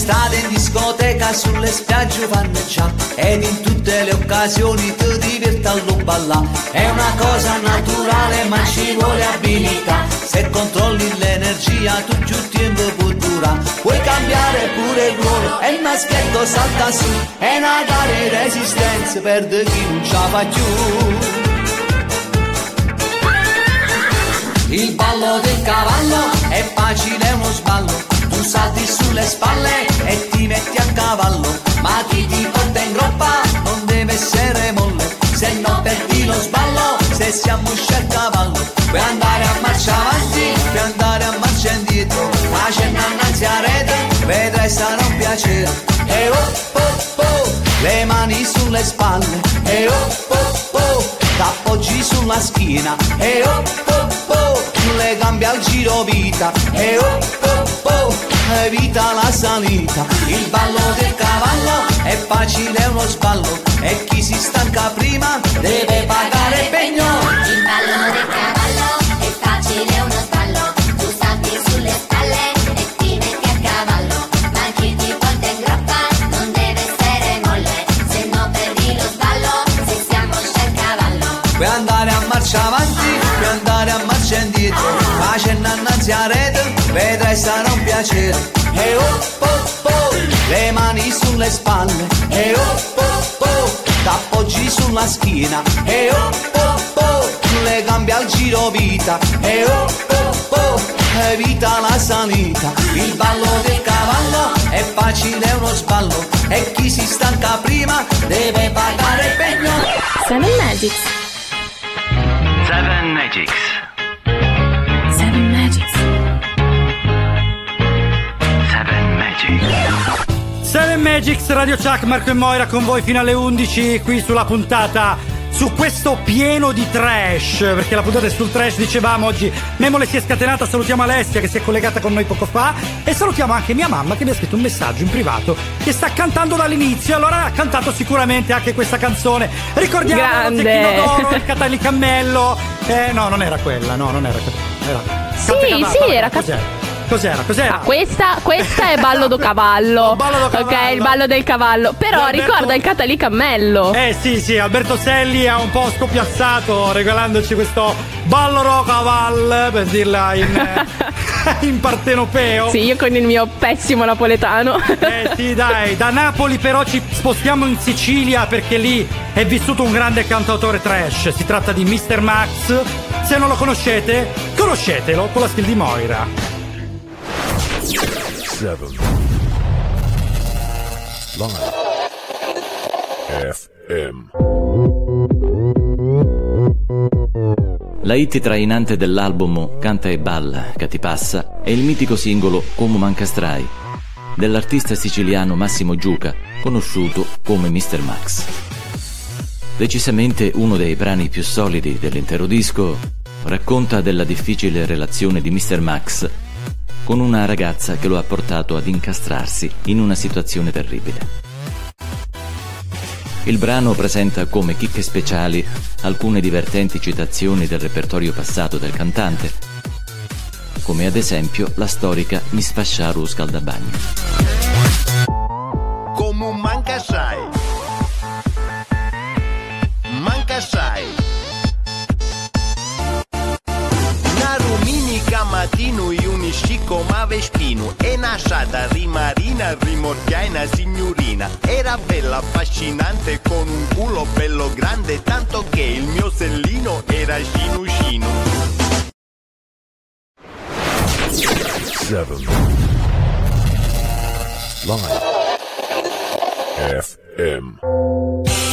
Per l'estate in discoteca sulle spiagge fanno già Ed in tutte le occasioni ti diverti a ballare È una cosa naturale ma ci vuole abilità. Se controlli l'energia tu più tempo può durare Puoi cambiare pure il ruolo e il maschietto salta su. È una resistenza per chi non ce la fa più. Il ballo del cavallo è facile, uno sballo. Tu salti sulle spalle e ti metti a cavallo. Ma chi ti porta in groppa non deve essere molle. Se no perdi lo sballo, se siamo usciti a cavallo. Puoi andare a marcia avanti, puoi andare a marcia indietro. Facendo innanzi a rete, vedrai sarà un piacere. E oh oh oh, le mani sulle spalle. E oh oh oh, t'appoggi sulla schiena. E oh oh oh, le gambe al giro vita. E oh oh evita la salita. Il ballo del cavallo è facile, uno sballo. E chi si stanca prima deve pagare il pegno. Il ballo del cavallo è facile, uno sballo. Tu salti sulle spalle e ti metti a cavallo. Ma chi ti porta in groppa non deve essere molle. Se no perdi lo sballo, se siamo usciti a cavallo. Puoi andare a marcia avanti, puoi andare a marcia indietro. Facendo innanzi a rete, vedrai sarà un piacere. E oh oh oh, le mani sulle spalle e oh oh oh, t'appoggi sulla schiena e oh oh oh, le gambe al giro vita e oh oh oh, evita la salita. Il ballo del cavallo è facile, è uno sballo e chi si stanca prima deve pagare il pegno. Seven Magics. Seven Magics. Magics, Radio Chuck, Marco e Moira con voi fino alle 11 qui sulla puntata su questo pieno di trash, perché la puntata è sul trash, dicevamo oggi Memole si è scatenata, salutiamo Alessia che si è collegata con noi poco fa e salutiamo anche mia mamma che mi ha scritto un messaggio in privato che sta cantando dall'inizio, allora ha cantato sicuramente anche questa canzone. Ricordiamo Grande. Zecchino d'Oro, il Catali Cammello, eh no non era quella, no non era quella. Era... Sì, sì, era ca- Cos'era? Cos'era? Ah, questa, questa è ballo do cavallo. Ok, il ballo del cavallo. Però Alberto- ricorda il Catali Cammello. Eh sì, sì, Alberto Selli ha un po' scoppiazzato regalandoci questo ballo rocaval, per dirla in, eh, in partenopeo. Sì, io con il mio pessimo napoletano. Eh sì, dai, da Napoli però ci spostiamo in Sicilia perché lì è vissuto un grande cantautore trash. Si tratta di Mr. Max. Se non lo conoscete, conoscetelo con la skill di Moira. Seven. Live. FM. La hit trainante dell'album Canta e balla, che ti passa, è il mitico singolo Come Mancastrai, dell'artista siciliano Massimo Giuca, conosciuto come Mr. Max. Decisamente uno dei brani più solidi dell'intero disco, racconta della difficile relazione di Mr. Max con una ragazza che lo ha portato ad incastrarsi in una situazione terribile. Il brano presenta come chicche speciali alcune divertenti citazioni del repertorio passato del cantante, come ad esempio la storica Mi sfasciaro scaldabagno. Come un manca sai. Manca sai. Na dominica mattino io unisci come vespino e nasciata rimarina rimorchiai una signorina. Era bella affascinante con un culo bello grande tanto che il mio sellino era scino scino. Seven. Live. FM.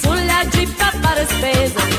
sulla jeep a fare spesa.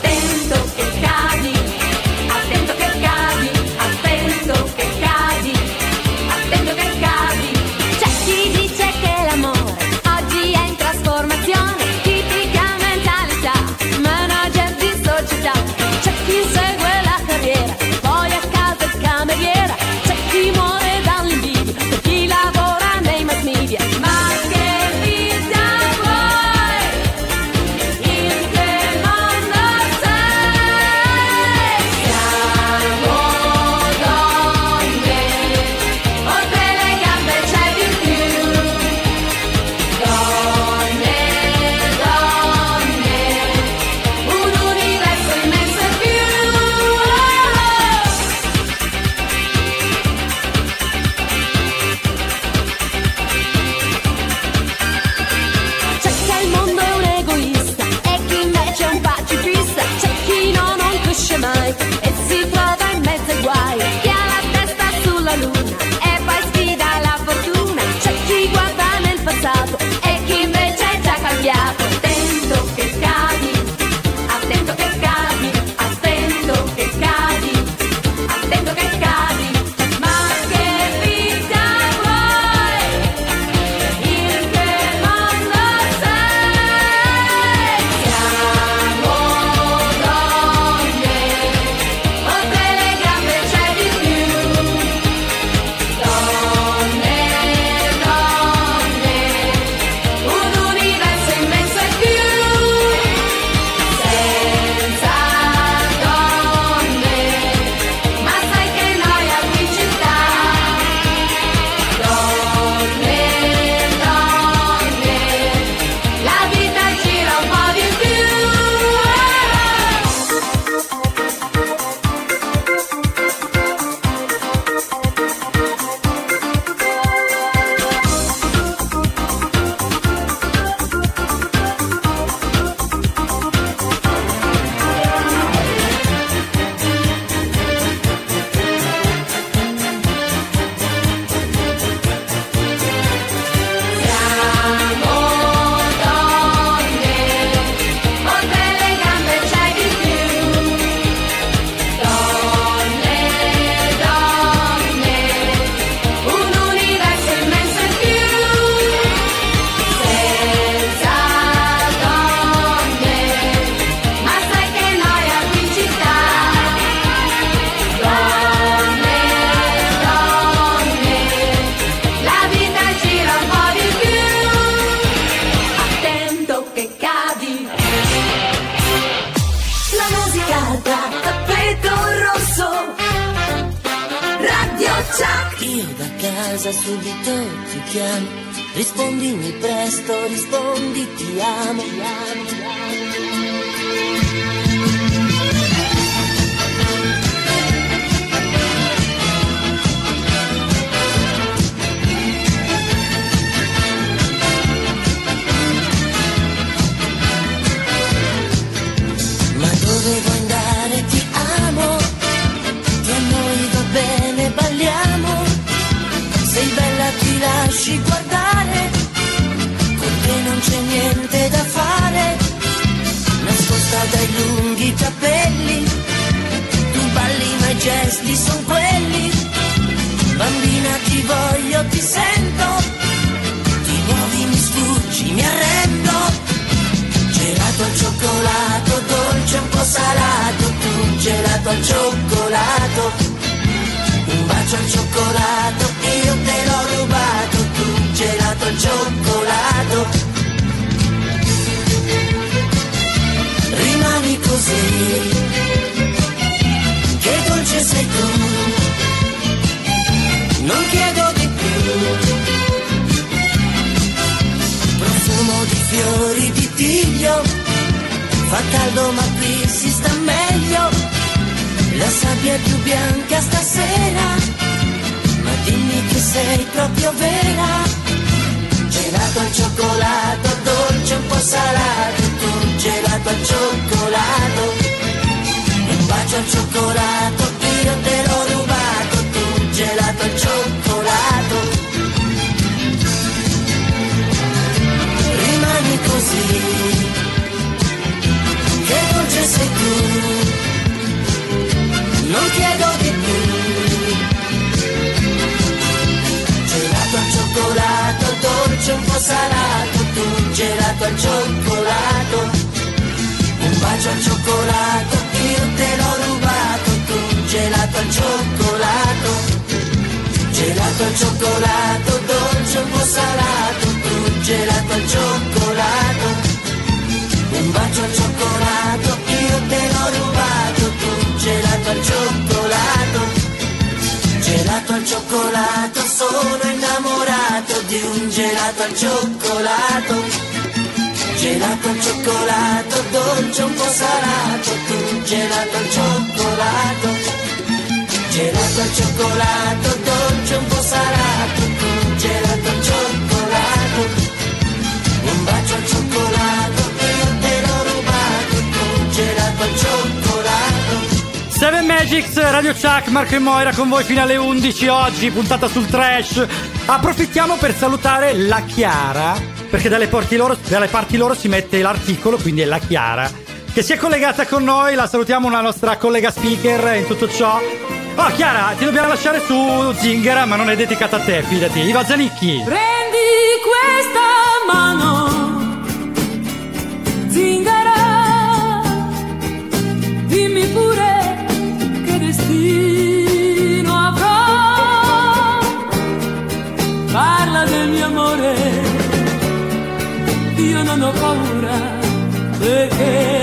Magix, Radio Chuck, Marco e Moira con voi fino alle 11 oggi, puntata sul trash. Approfittiamo per salutare la Chiara, perché dalle, loro, dalle parti loro si mette l'articolo, quindi è la Chiara, che si è collegata con noi, la salutiamo una nostra collega speaker in tutto ciò. Oh Chiara, ti dobbiamo lasciare su Zingara, ma non è dedicata a te, fidati. Iva Zanicchi! Prego! hacer.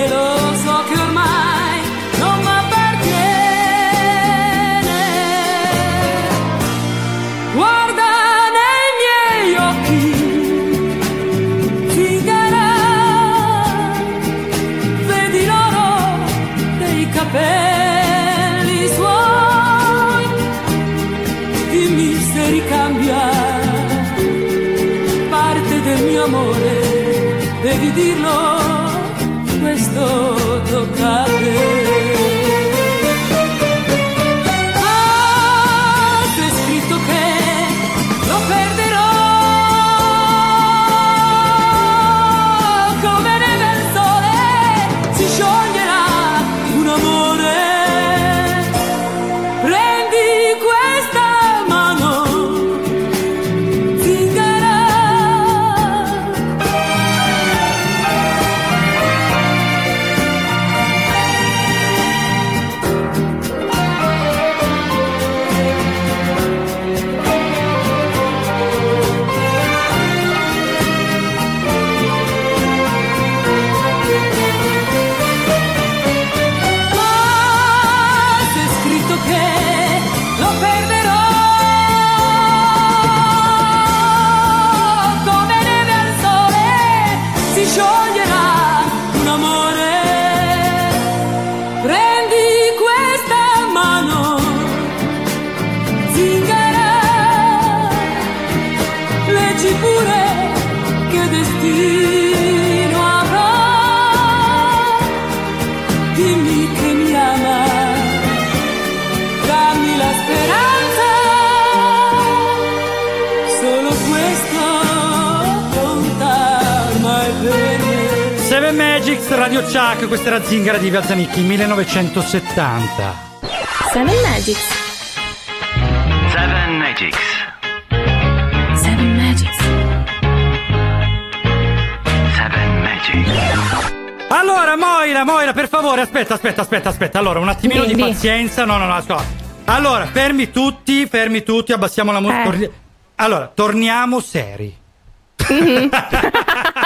Radio Chuck, questa era Zingara di Via Zanicchi, 1970. Seven Magics. Seven Magics. Seven Magics. Seven Magics. Allora, Moira, Moira, per favore, aspetta, aspetta, aspetta, aspetta. Allora, un attimino Di, di pazienza. No, no, no, ascolta. Allora, fermi tutti, fermi tutti, abbassiamo la musica. Eh. Allora, torniamo seri. Dai,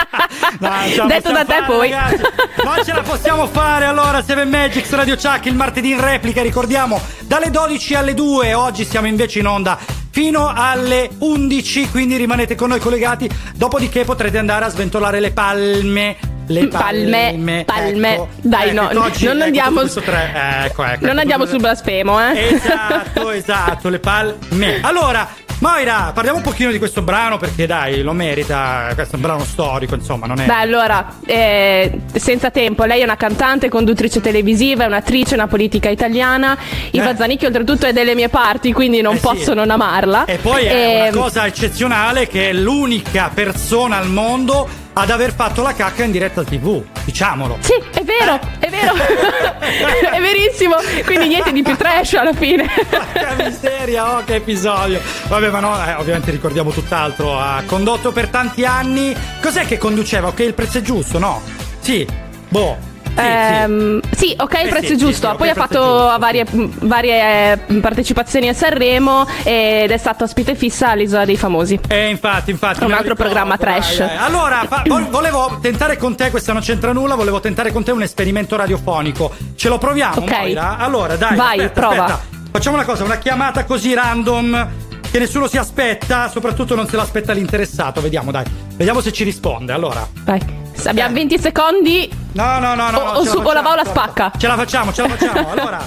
la Detto da te fare, poi. ragazzi. Non ce la possiamo fare allora Seven Magics Radio Chuck il martedì in replica ricordiamo dalle 12 alle 2 oggi siamo invece in onda fino alle 11 quindi rimanete con noi collegati dopodiché potrete andare a sventolare le palme le palme, Palme, palme. Ecco, Dai, ecco, no, oggi- non ecco, andiamo questo tre- ecco, ecco, Non andiamo sul blasfemo, eh. Esatto, esatto, le palme. Allora, Moira, parliamo un pochino di questo brano perché dai, lo merita. Questo è un brano storico, insomma, non è. Beh, allora, eh, senza tempo, lei è una cantante, conduttrice televisiva, è un'attrice, una politica italiana. Iva Zanicchi, oltretutto, è delle mie parti, quindi non Eh sì. posso non amarla. E poi è Ehm, una cosa eccezionale che è l'unica persona al mondo ad aver fatto la cacca in diretta TV, diciamolo. Sì, è vero, è vero. è verissimo. Quindi niente di più trash alla fine. Che miseria, oh, che episodio. Vabbè, ma no, eh, ovviamente ricordiamo tutt'altro. Ha condotto per tanti anni. Cos'è che conduceva? Ok, il prezzo è giusto, no? Sì, boh. Sì, Ehm, sì, ok, il Eh prezzo sì, è giusto. Poi ha il prezzo fatto varie, varie eh, partecipazioni a Sanremo ed è stato ospite fissa all'Isola dei Famosi. E infatti, infatti. Un altro ricordo, programma dai, trash. dai. Allora, fa- vo- volevo tentare con te, questa non c'entra nulla, volevo tentare con te un esperimento radiofonico. Ce lo proviamo, Ok. Moira? Allora, dai, Vai, aspetta, prova. aspetta. Facciamo una cosa, una chiamata così random che nessuno si aspetta, soprattutto non se l'aspetta l'interessato. Vediamo, dai. Vediamo se ci risponde. Allora. Vai. Abbiamo 20 secondi. No, no, no, no. O, o su la va o la facciamo, spacca. Ce la facciamo, ce la facciamo. Allora.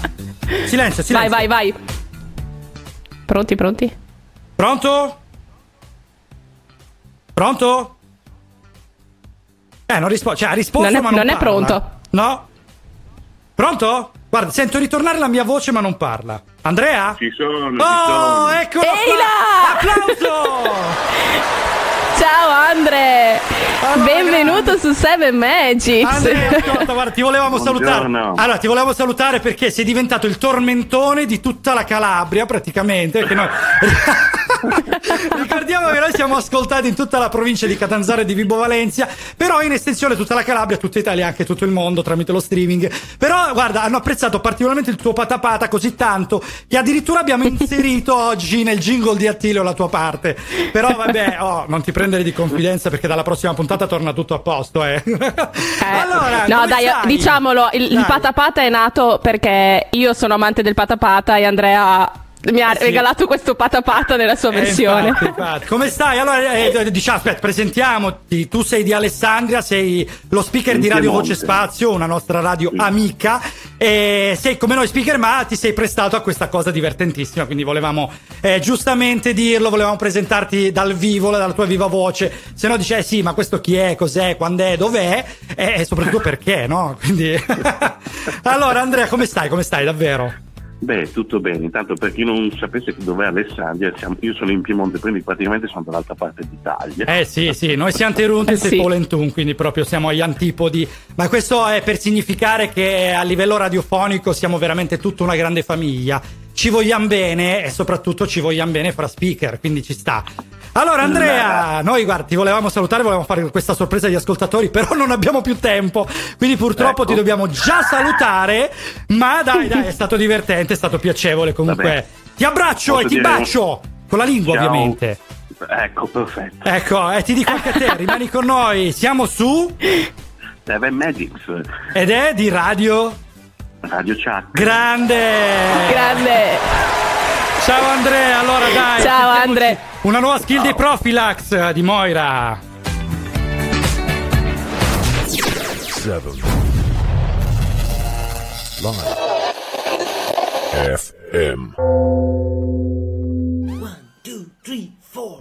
Silenzio, silenzio. Vai, vai, vai. Pronti, pronti? Pronto? Pronto? Eh, non risponde. Cioè, ha risposto, Non è- ma non, non è pronto. No? Pronto? Guarda, sento ritornare la mia voce, ma non parla. Andrea? Ci sono, ci Oh, sono. eccolo Eila! Applauso! Ciao Andre! Benvenuto su Seven Magics! Andrea, ascolta, guarda, ti volevamo salutare. Buongiorno. Allora, ti volevamo salutare perché sei diventato il tormentone di tutta la Calabria, praticamente. Noi. Ricordiamo che noi siamo ascoltati in tutta la provincia di Catanzaro e di Vibo Valencia, però in estensione tutta la Calabria, tutta Italia, anche tutto il mondo tramite lo streaming. Però, guarda, hanno apprezzato particolarmente il tuo patapata così tanto che addirittura abbiamo inserito oggi nel jingle di Attilio la tua parte. Però, vabbè, oh, non ti prendere di confidenza perché dalla prossima puntata torna tutto a posto, eh. allora, no, dai, stai? diciamolo, il, il Dai. patapata è nato perché io sono amante del patapata e Andrea mi ha Eh sì. regalato questo patapata nella sua Eh, versione. infatti, infatti. Come stai? Allora, eh, diciamo, aspetta, presentiamoti. Tu sei di Alessandria, sei lo speaker In di Radio. Voce Spazio, una nostra radio amica. E sei come noi speaker, ma ti sei prestato a questa cosa divertentissima. Quindi volevamo eh, giustamente dirlo, volevamo presentarti dal vivo, dalla tua viva voce. Se no dici, eh sì, ma questo chi è, cos'è, quando è, dov'è? E e soprattutto perché, no? Quindi. allora, Andrea, come stai? Come stai davvero? Beh, tutto bene. Intanto, per chi non sapesse dov'è Alessandria, siamo- io sono in Piemonte, quindi praticamente sono dall'altra parte d'Italia. Eh sì, sì, noi siamo Terunti e Eh. Polentun, quindi proprio siamo agli antipodi. Ma questo è per significare che a livello radiofonico siamo veramente tutta una grande famiglia. Ci vogliamo bene e soprattutto ci vogliamo bene fra speaker, quindi ci sta. Allora Andrea, noi guarda, ti volevamo salutare, volevamo fare questa sorpresa agli ascoltatori, però non abbiamo più tempo, quindi purtroppo Ecco. ti dobbiamo già salutare, ma dai, dai, è stato divertente, è stato piacevole comunque. Vabbè. Ti abbraccio Posso e ti dire- bacio, con la lingua Ciao. ovviamente. Ecco, perfetto. Ecco, e ti dico anche a te, rimani con noi. Siamo su Seven Magics, ed è di Radio Radio Chuck. Grande. Grande! Ciao Andrea, allora dai. Ciao, sentiamoci Andre. Una nuova skill di Profilax di Moira. Seven. Live. FM. One, two, three, four.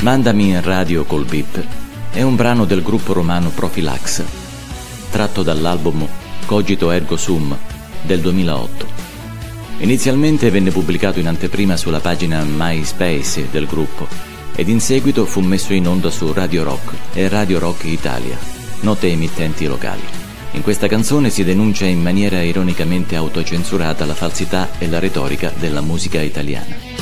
Mandami in radio col bip è un brano del gruppo romano Profilax, tratto dall'album Cogito Ergo Sum del 2008. Inizialmente venne pubblicato in anteprima sulla pagina MySpace del gruppo ed in seguito fu messo in onda su Radio Rock e Radio Rock Italia, note emittenti locali. In questa canzone si denuncia in maniera ironicamente autocensurata la falsità e la retorica della musica italiana.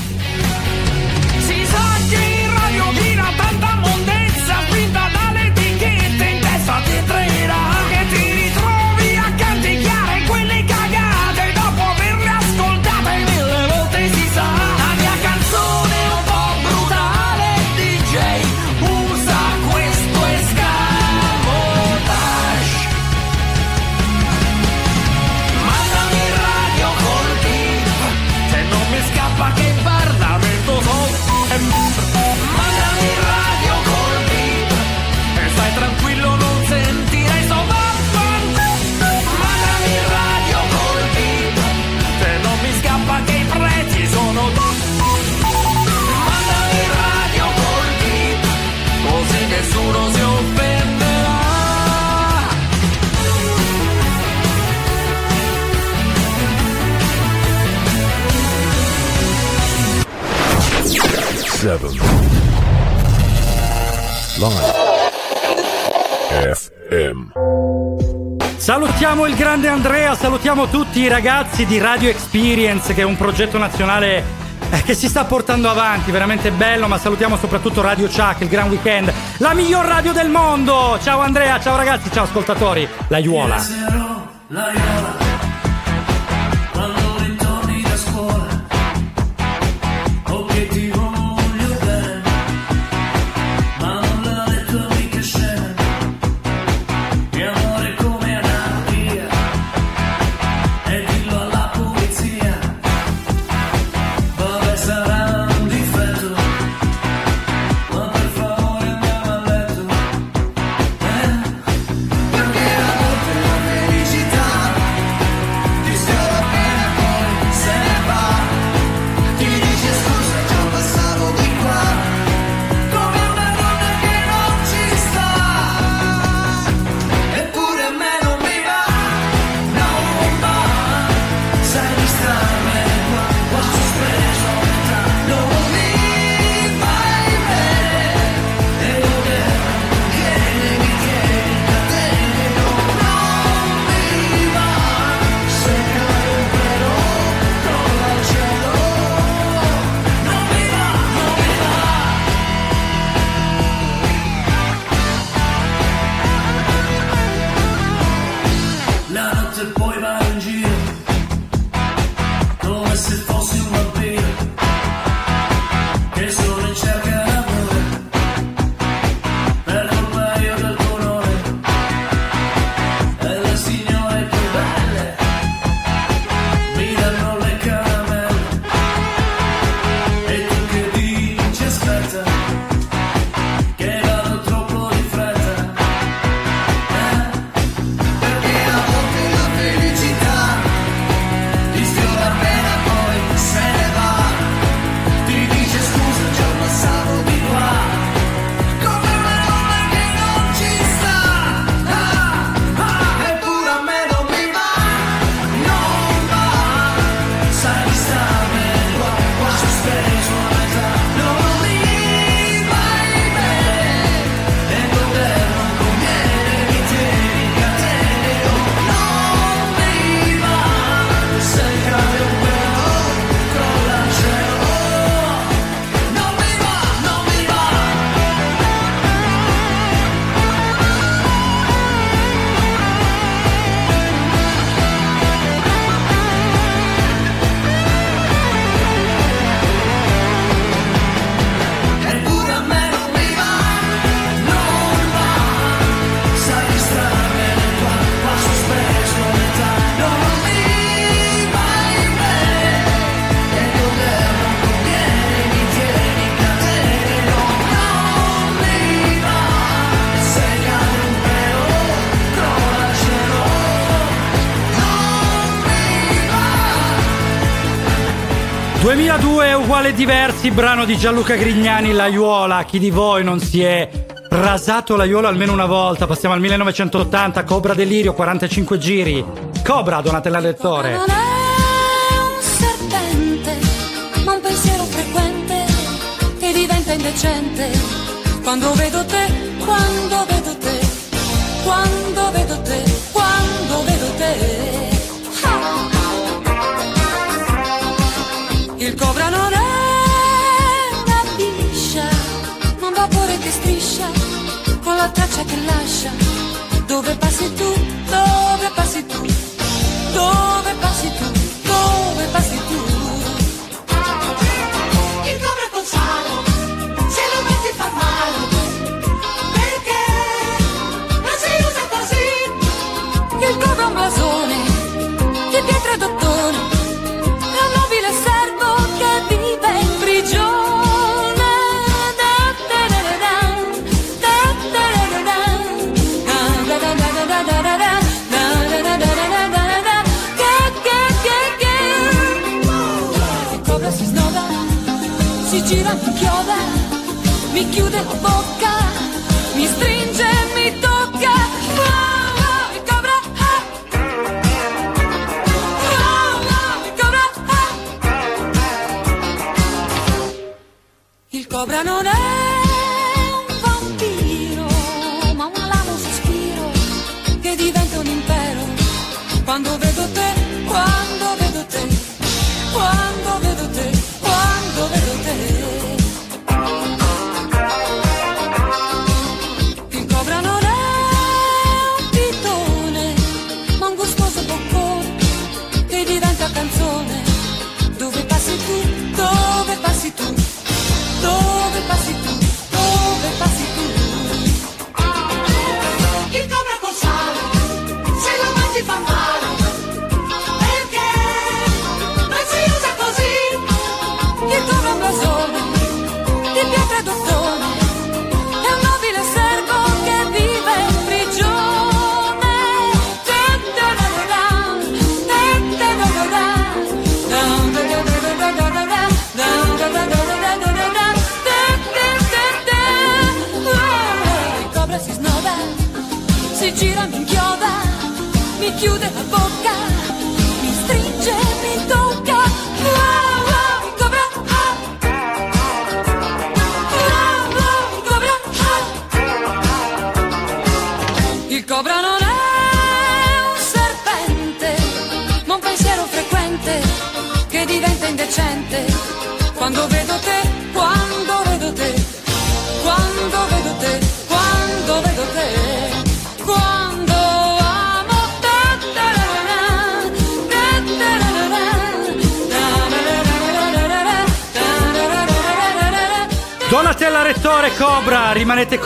Seven. Live. FM. Salutiamo il grande Andrea, salutiamo tutti i ragazzi di Radio Experience, che è un progetto nazionale eh, che si sta portando avanti, veramente bello, ma salutiamo soprattutto Radio Chuck, il Gran Weekend, la miglior radio del mondo! Ciao Andrea, ciao ragazzi, ciao ascoltatori, la Iuola. 2002 uguale diversi, brano di Gianluca Grignani, L'Aiuola. Chi di voi non si è rasato l'aiuola almeno una volta? Passiamo al 1980, Cobra Delirio, 45 giri. Cobra, Donatella Lettore. Non è un serpente, ma un pensiero frequente che diventa indecente. Quando vedo te, quando vedo te, quando vedo te, que temprano nada.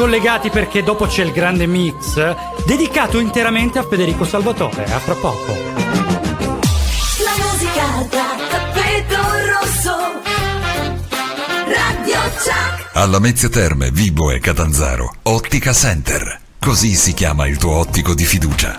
Collegati perché dopo c'è il grande mix dedicato interamente a Federico Salvatore. A fra poco. La musica da tappeto rosso. Radio Chuck. Alla Mezzia Terme, Vibo e Catanzaro, Ottica Center. Così si chiama il tuo ottico di fiducia.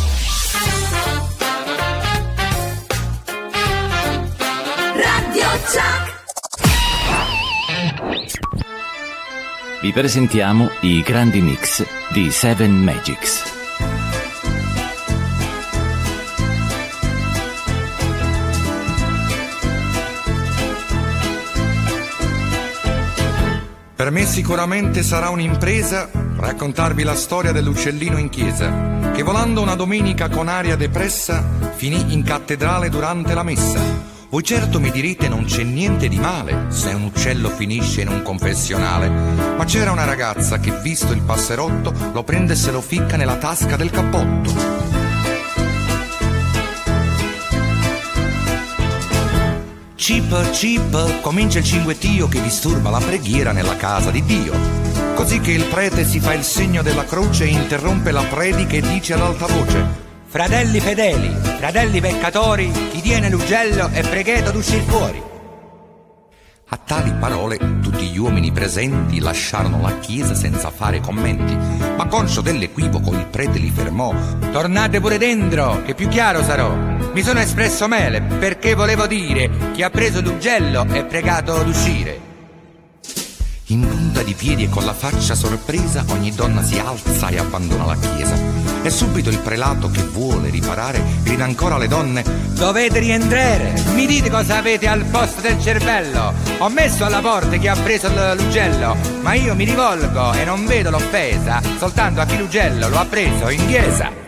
Vi presentiamo i grandi mix di Seven Magics. Per me sicuramente sarà un'impresa raccontarvi la storia dell'uccellino in chiesa, che volando una domenica con aria depressa finì in cattedrale durante la messa. Voi certo mi direte non c'è niente di male se un uccello finisce in un confessionale, ma c'era una ragazza che visto il passerotto lo prende e se lo ficca nella tasca del cappotto. Cip, cip, comincia il cinguettio che disturba la preghiera nella casa di Dio. Così che il prete si fa il segno della croce e interrompe la predica e dice ad alta voce: Fratelli fedeli, fratelli peccatori, chi tiene l'ugello è pregheto d'uscir fuori. A tali parole tutti gli uomini presenti lasciarono la chiesa senza fare commenti, ma conscio dell'equivoco il prete li fermò. Tornate pure dentro, che più chiaro sarò. Mi sono espresso male perché volevo dire chi ha preso l'ugello è pregato d'uscire. In punta di piedi e con la faccia sorpresa ogni donna si alza e abbandona la chiesa. E subito il prelato che vuole riparare grida ancora alle donne Dovete rientrare, mi dite cosa avete al posto del cervello. Ho messo alla porta chi ha preso l'ugello, ma io mi rivolgo e non vedo l'offesa, soltanto a chi l'ugello lo ha preso in chiesa.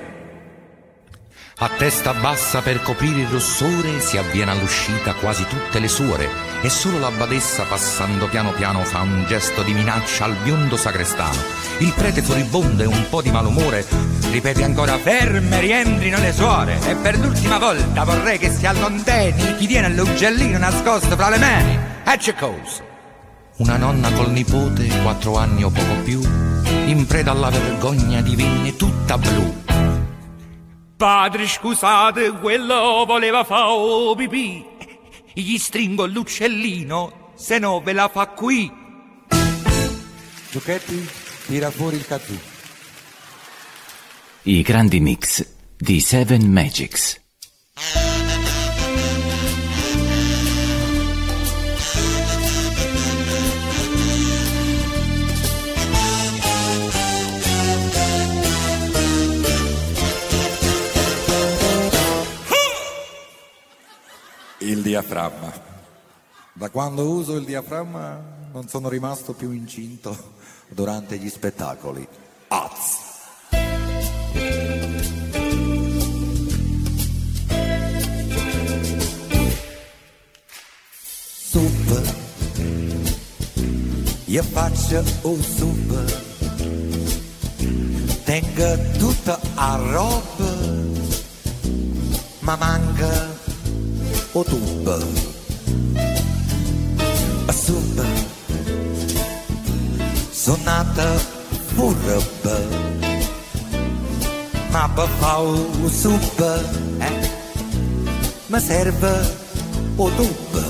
A testa bassa per coprire il rossore si avviene all'uscita quasi tutte le suore e solo la badessa passando piano piano fa un gesto di minaccia al biondo sacrestano. Il prete furibondo e un po' di malumore ripete ancora Ferme, rientrino le suore e per l'ultima volta vorrei che si allontani chi tiene l'ugellino nascosto fra le mani. Ecce cosa. Una nonna col nipote, quattro anni o poco più, in preda alla vergogna divenne tutta blu. Padre, scusate, quello voleva fa o pipì. Gli stringo l'uccellino, se no ve la fa qui. Giochetti, tira fuori il cazzù. I grandi mix di Seven Magics. Il diaframma. Da quando uso il diaframma non sono rimasto più incinto durante gli spettacoli. Az. Sup, io faccio un sup, tengo tutta a roba, ma manca o tub. Sup, sono nata furba, ma un sup, eh, mi serve o tub.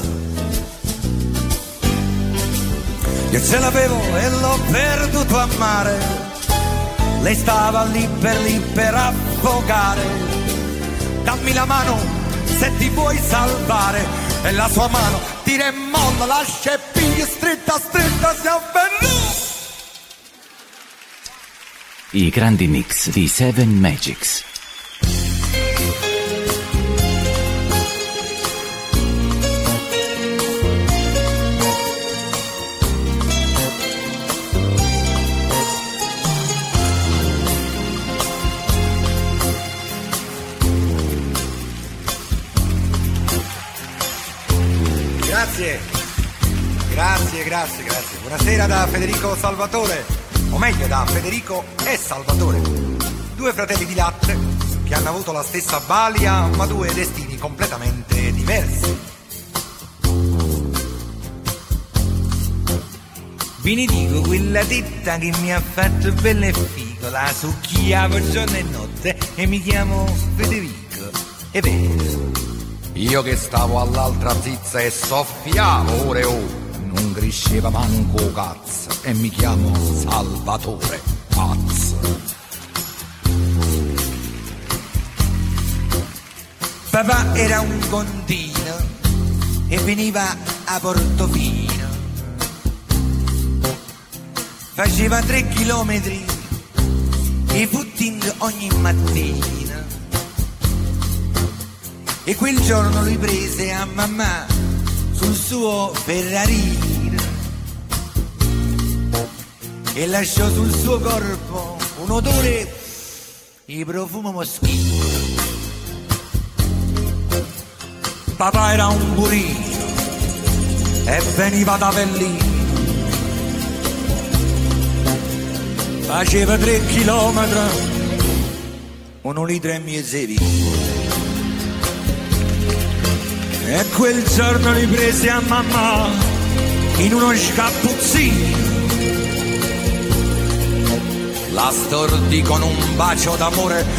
Io ce l'avevo e l'ho perduto a mare. Lei stava lì per lì per affogare. Dammi la mano se ti vuoi salvare. E la sua mano tira e molla, lascia e piglia stretta stretta si avvenne. I grandi mix di Seven Magics. Grazie, grazie, grazie, grazie. Buonasera da Federico Salvatore, o meglio da Federico e Salvatore. Due fratelli di latte che hanno avuto la stessa balia, ma due destini completamente diversi. Vi ne dico quella tetta che mi ha fatto bella e figo, la succhiavo giorno e notte e mi chiamo Federico. È vero. Io che stavo all'altra zizza e soffiavo ore o non cresceva manco cazzo e mi chiamo Salvatore Pazzo. Papà era un contino e veniva a Portofino. Faceva tre chilometri di footing ogni mattina. E quel giorno lui prese a mamma sul suo Ferrarino e lasciò sul suo corpo un odore di profumo moschino. Papà era un burino e veniva da Avellino. Faceva tre chilometri, un litro e mezzo vino. E quel giorno li presi a mamma in uno scappuzzino. La stordì con un bacio d'amore.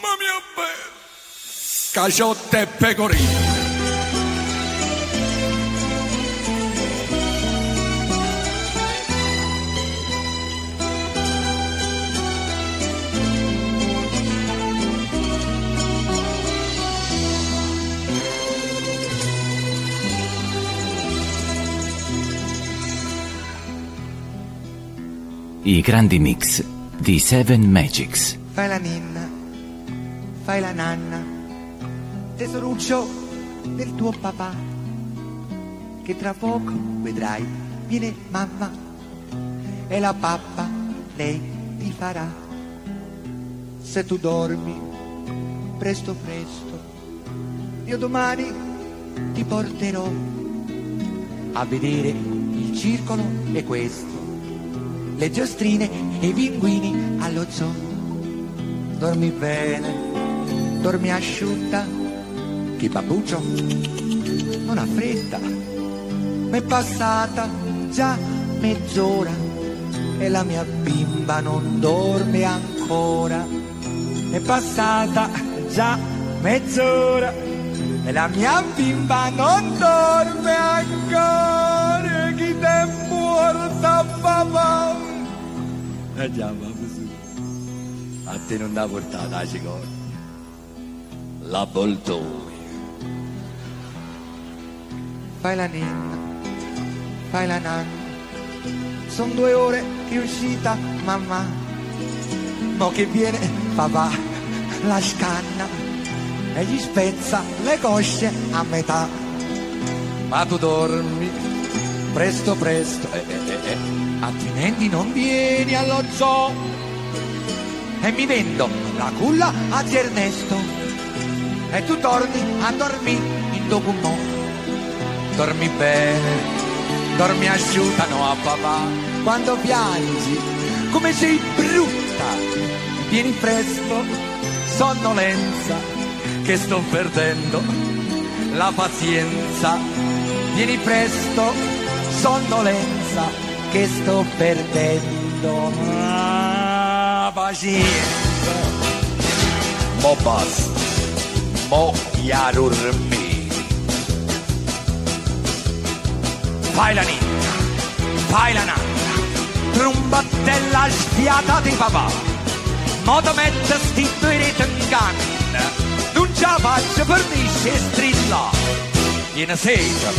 Mamma mia bella! Caciotte e pecorino. I grandi mix di Seven Magics. Fai la ninna, fai la nanna, tesoruccio del tuo papà, che tra poco vedrai viene mamma e la pappa lei ti farà. Se tu dormi presto presto, io domani ti porterò a vedere il circolo e questo le giostrine e i pinguini allo zoo. Dormi bene, dormi asciutta, che babbuccio non ha fretta. M'è passata già mezz'ora e la mia bimba non dorme ancora. È passata già mezz'ora e la mia bimba non dorme ancora. Chi te porta papà? Eh mamma su. A te non l'ha portata la cicogna. L'avvoltoio. Fai la ninna, fai la nanna. Sono due ore che è uscita mamma. Mo che viene papà, la scanna e gli spezza le cosce a metà. Ma tu dormi, presto presto, eh, eh, eh, eh, altrimenti non vieni allo zoo. E mi vendo la culla a zio Ernesto. E tu torni a dormire in documò. Dormi bene, dormi asciutta, no a papà. Quando piangi, come sei brutta. Vieni presto, sonnolenza, che sto perdendo la pazienza. Vieni presto, sonnolenza, che sto perdendo la pazienza. Mo basta, mo ya dormi. Fai la ninna, fai la nanna, trombattella sfiata di papà. Mo ti metto sti due reti in canna, non ce la faccio per nisce strilla. Tiene sete,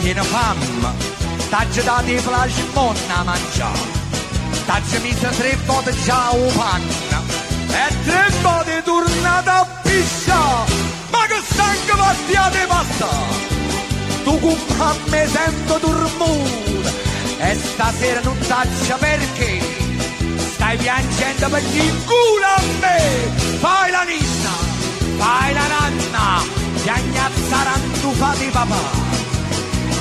tiene fame, t'aggi dato i plasmon a mangiare. T'aggi messo tre volte già o panna, e tre volte tornata a pisciare. Ma che stanco pastia di pasta! tu con me sento dormire e stasera non saccia perché stai piangendo per culo a me fai la ninna fai la nanna piagnazza rantufa di papà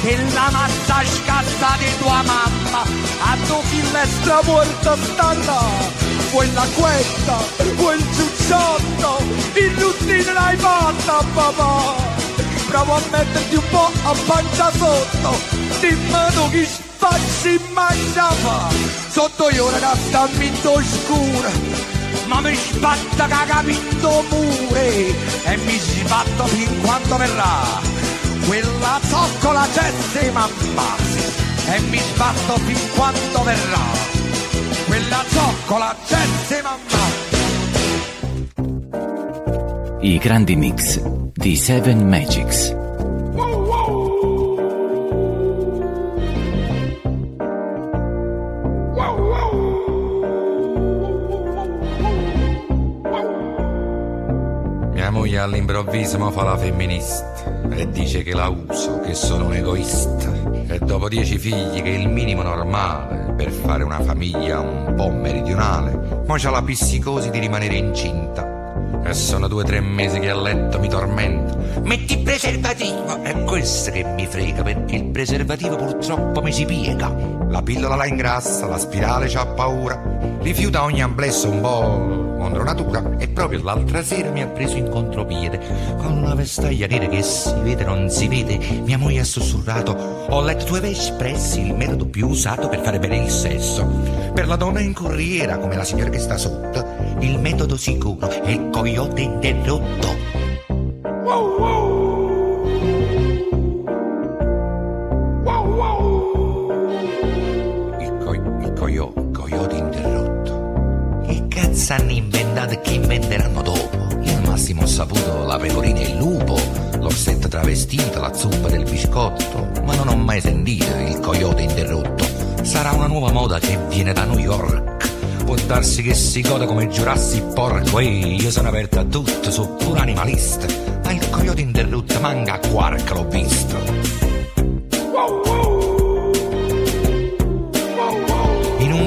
e la mazza scazza di tua mamma. A tu finestra morta stanna quella quetta quel ciucciotto il niente l'hai fatta papà. Provo a metterti un po' a pancia sotto dimmi tu chi spazzi mangiava sotto io una stamminto scura ma mi spatta che ha capito pure e mi sbatto fin quando verrà quella zoccola Jessie mamma e mi sbatto fin quando verrà. Quella zoccola Jessie mamma. I grandi mix di Seven Magics. Mia moglie all'improvviso fa la femminista e dice che la uso, che sono un egoista. E dopo dieci figli, che è il minimo normale per fare una famiglia un po' meridionale, mo c'ha la psicosi di rimanere incinta. E sono due o tre mesi che a letto mi tormento. Metti il preservativo! È questo che mi frega, perché il preservativo purtroppo mi si piega. La pillola la ingrassa, la spirale c'ha paura. Rifiuta ogni amplesso un po' contro natura. E proprio l'altra sera mi ha preso in contropiede. Con una vestaglia nera che si vede non si vede, mia moglie ha sussurrato. Ho letto due espressi, il metodo più usato per fare bene il sesso. Per la donna in corriera, come la signora che sta sotto, il metodo sicuro è il coyote interrotto. Il, coi- il interrotto. Che inventeranno dopo? Io al massimo ho saputo la pecorina e il lupo, l'orsetto travestito, la zuppa del biscotto, ma non ho mai sentito il coyote interrotto. Sarà una nuova moda che viene da New York. Può darsi che si goda come Jurassic Porco Ehi, io sono aperto a tutto, sono pure animalista Ma il coyote interrotto manca a quark, l'ho visto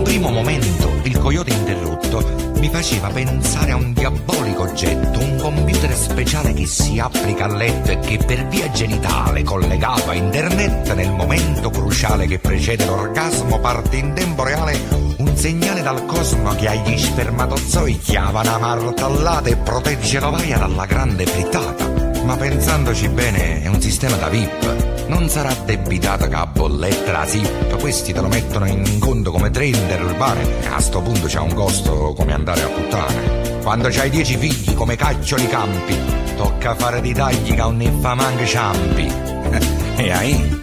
primo momento il coyote interrotto mi faceva pensare a un diabolico oggetto, un computer speciale che si applica al letto e che per via genitale collegato a internet nel momento cruciale che precede l'orgasmo parte in tempo reale un segnale dal cosmo che agli spermatozoi chiava una martellata e protegge l'ovaia dalla grande frittata. Ma pensandoci bene è un sistema da VIP, non sarà debitata che a bolletta la SIP, questi te lo mettono in conto come trader urbane, a sto punto c'è un costo come andare a puttane. Quando c'hai dieci figli come caccioli campi, tocca fare di tagli che un ne fa manca ciampi. e ahì.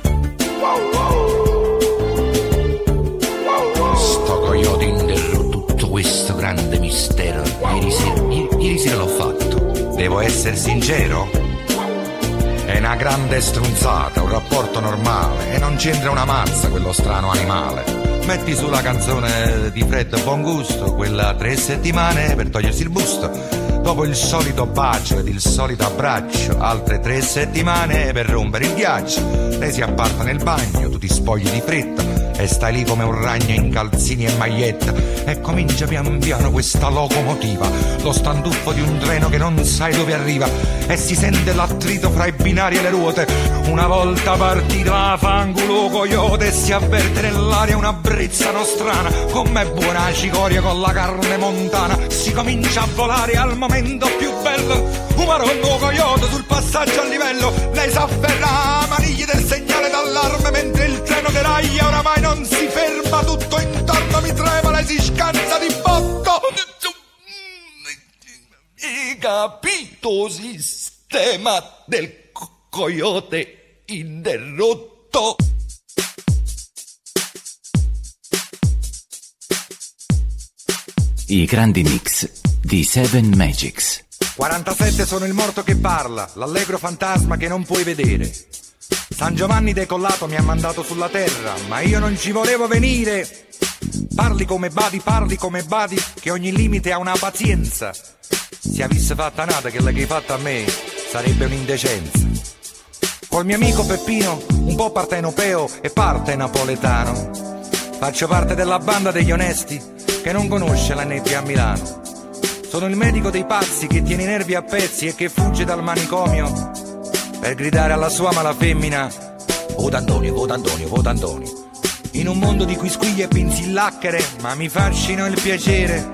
Sto coyote interrotto tutto questo grande mistero. Ieri sera, ieri- ieri sera l'ho fatto. Devo essere sincero? Una grande strunzata, un rapporto normale e non c'entra una mazza quello strano animale. Metti su la canzone di Fred Bongusto, quella tre settimane per togliersi il busto. Dopo il solito bacio ed il solito abbraccio, altre tre settimane per rompere il ghiaccio. Lei si apparta nel bagno, tu ti spogli di fretta e stai lì come un ragno in calzini e maglietta. E comincia pian piano questa locomotiva, lo standuffo di un treno che non sai dove arriva. E si sente l'attrito fra i binari e le ruote. Una volta partita fangulo coyote e si avverte nell'aria una brezza nostrana, com'è buona cicoria con la carne montana. Si comincia a volare al momento più bello, un maronno coyote sul passaggio a livello, lei s'afferra a maniglie del segnale d'allarme mentre il treno deraglia, oramai non si ferma, tutto intorno mi trema, lei si scansa di botto. Hai capito sistema del coyote interrotto? I grandi mix di Seven Magics. 47 sono il morto che parla, l'allegro fantasma che non puoi vedere. San Giovanni decollato mi ha mandato sulla terra, ma io non ci volevo venire. Parli come badi, parli come badi, che ogni limite ha una pazienza. Se avesse fatta nata che l'hai fatta a me, sarebbe un'indecenza. Col mio amico Peppino, un po' partenopeo e parte napoletano. Faccio parte della banda degli onesti che non conosce la nebbia a Milano. Sono il medico dei pazzi che tiene i nervi a pezzi e che fugge dal manicomio per gridare alla sua mala femmina Vota Antonio, vota Antonio, vota Antonio. In un mondo di quisquiglie e pinzillacchere, ma mi fascino il piacere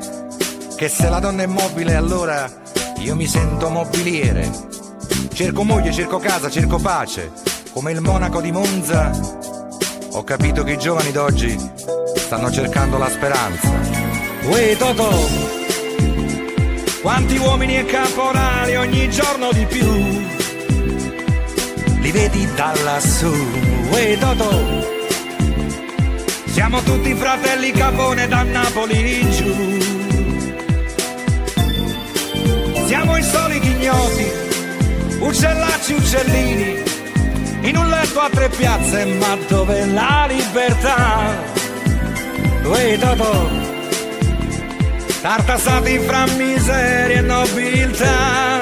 che se la donna è mobile allora io mi sento mobiliere. Cerco moglie, cerco casa, cerco pace. Come il monaco di Monza, ho capito che i giovani d'oggi stanno cercando la speranza. Uè Totò, quanti uomini e caporali ogni giorno di più. Li vedi da lassù, uè Totò. Siamo tutti fratelli Capone da Napoli in giù. Siamo i soliti ignoti, uccellacci, uccellini, in un letto a tre piazze, ma dove la libertà? Uè Totò, tartassati fra miseria e nobiltà.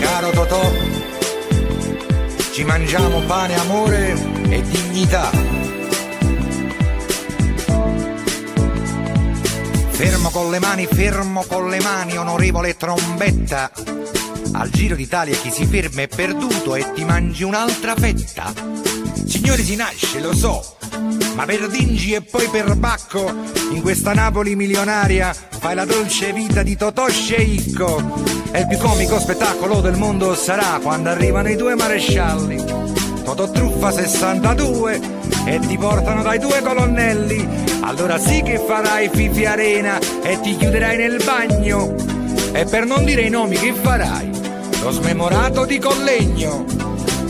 Caro Totò, ci mangiamo pane, amore e dignità. Fermo con le mani, fermo con le mani, onorevole trombetta. Al giro d'Italia chi si ferma è perduto e ti mangi un'altra fetta. Signori si nasce, lo so, ma per Dingi e poi per Bacco, in questa Napoli milionaria, fai la dolce vita di Totò Sceicco. E il più comico spettacolo del mondo sarà quando arrivano i due marescialli. Totò Truffa 62 e ti portano dai due colonnelli. Allora sì che farai Fifi Arena e ti chiuderai nel bagno. E per non dire i nomi che farai, lo smemorato di Collegno.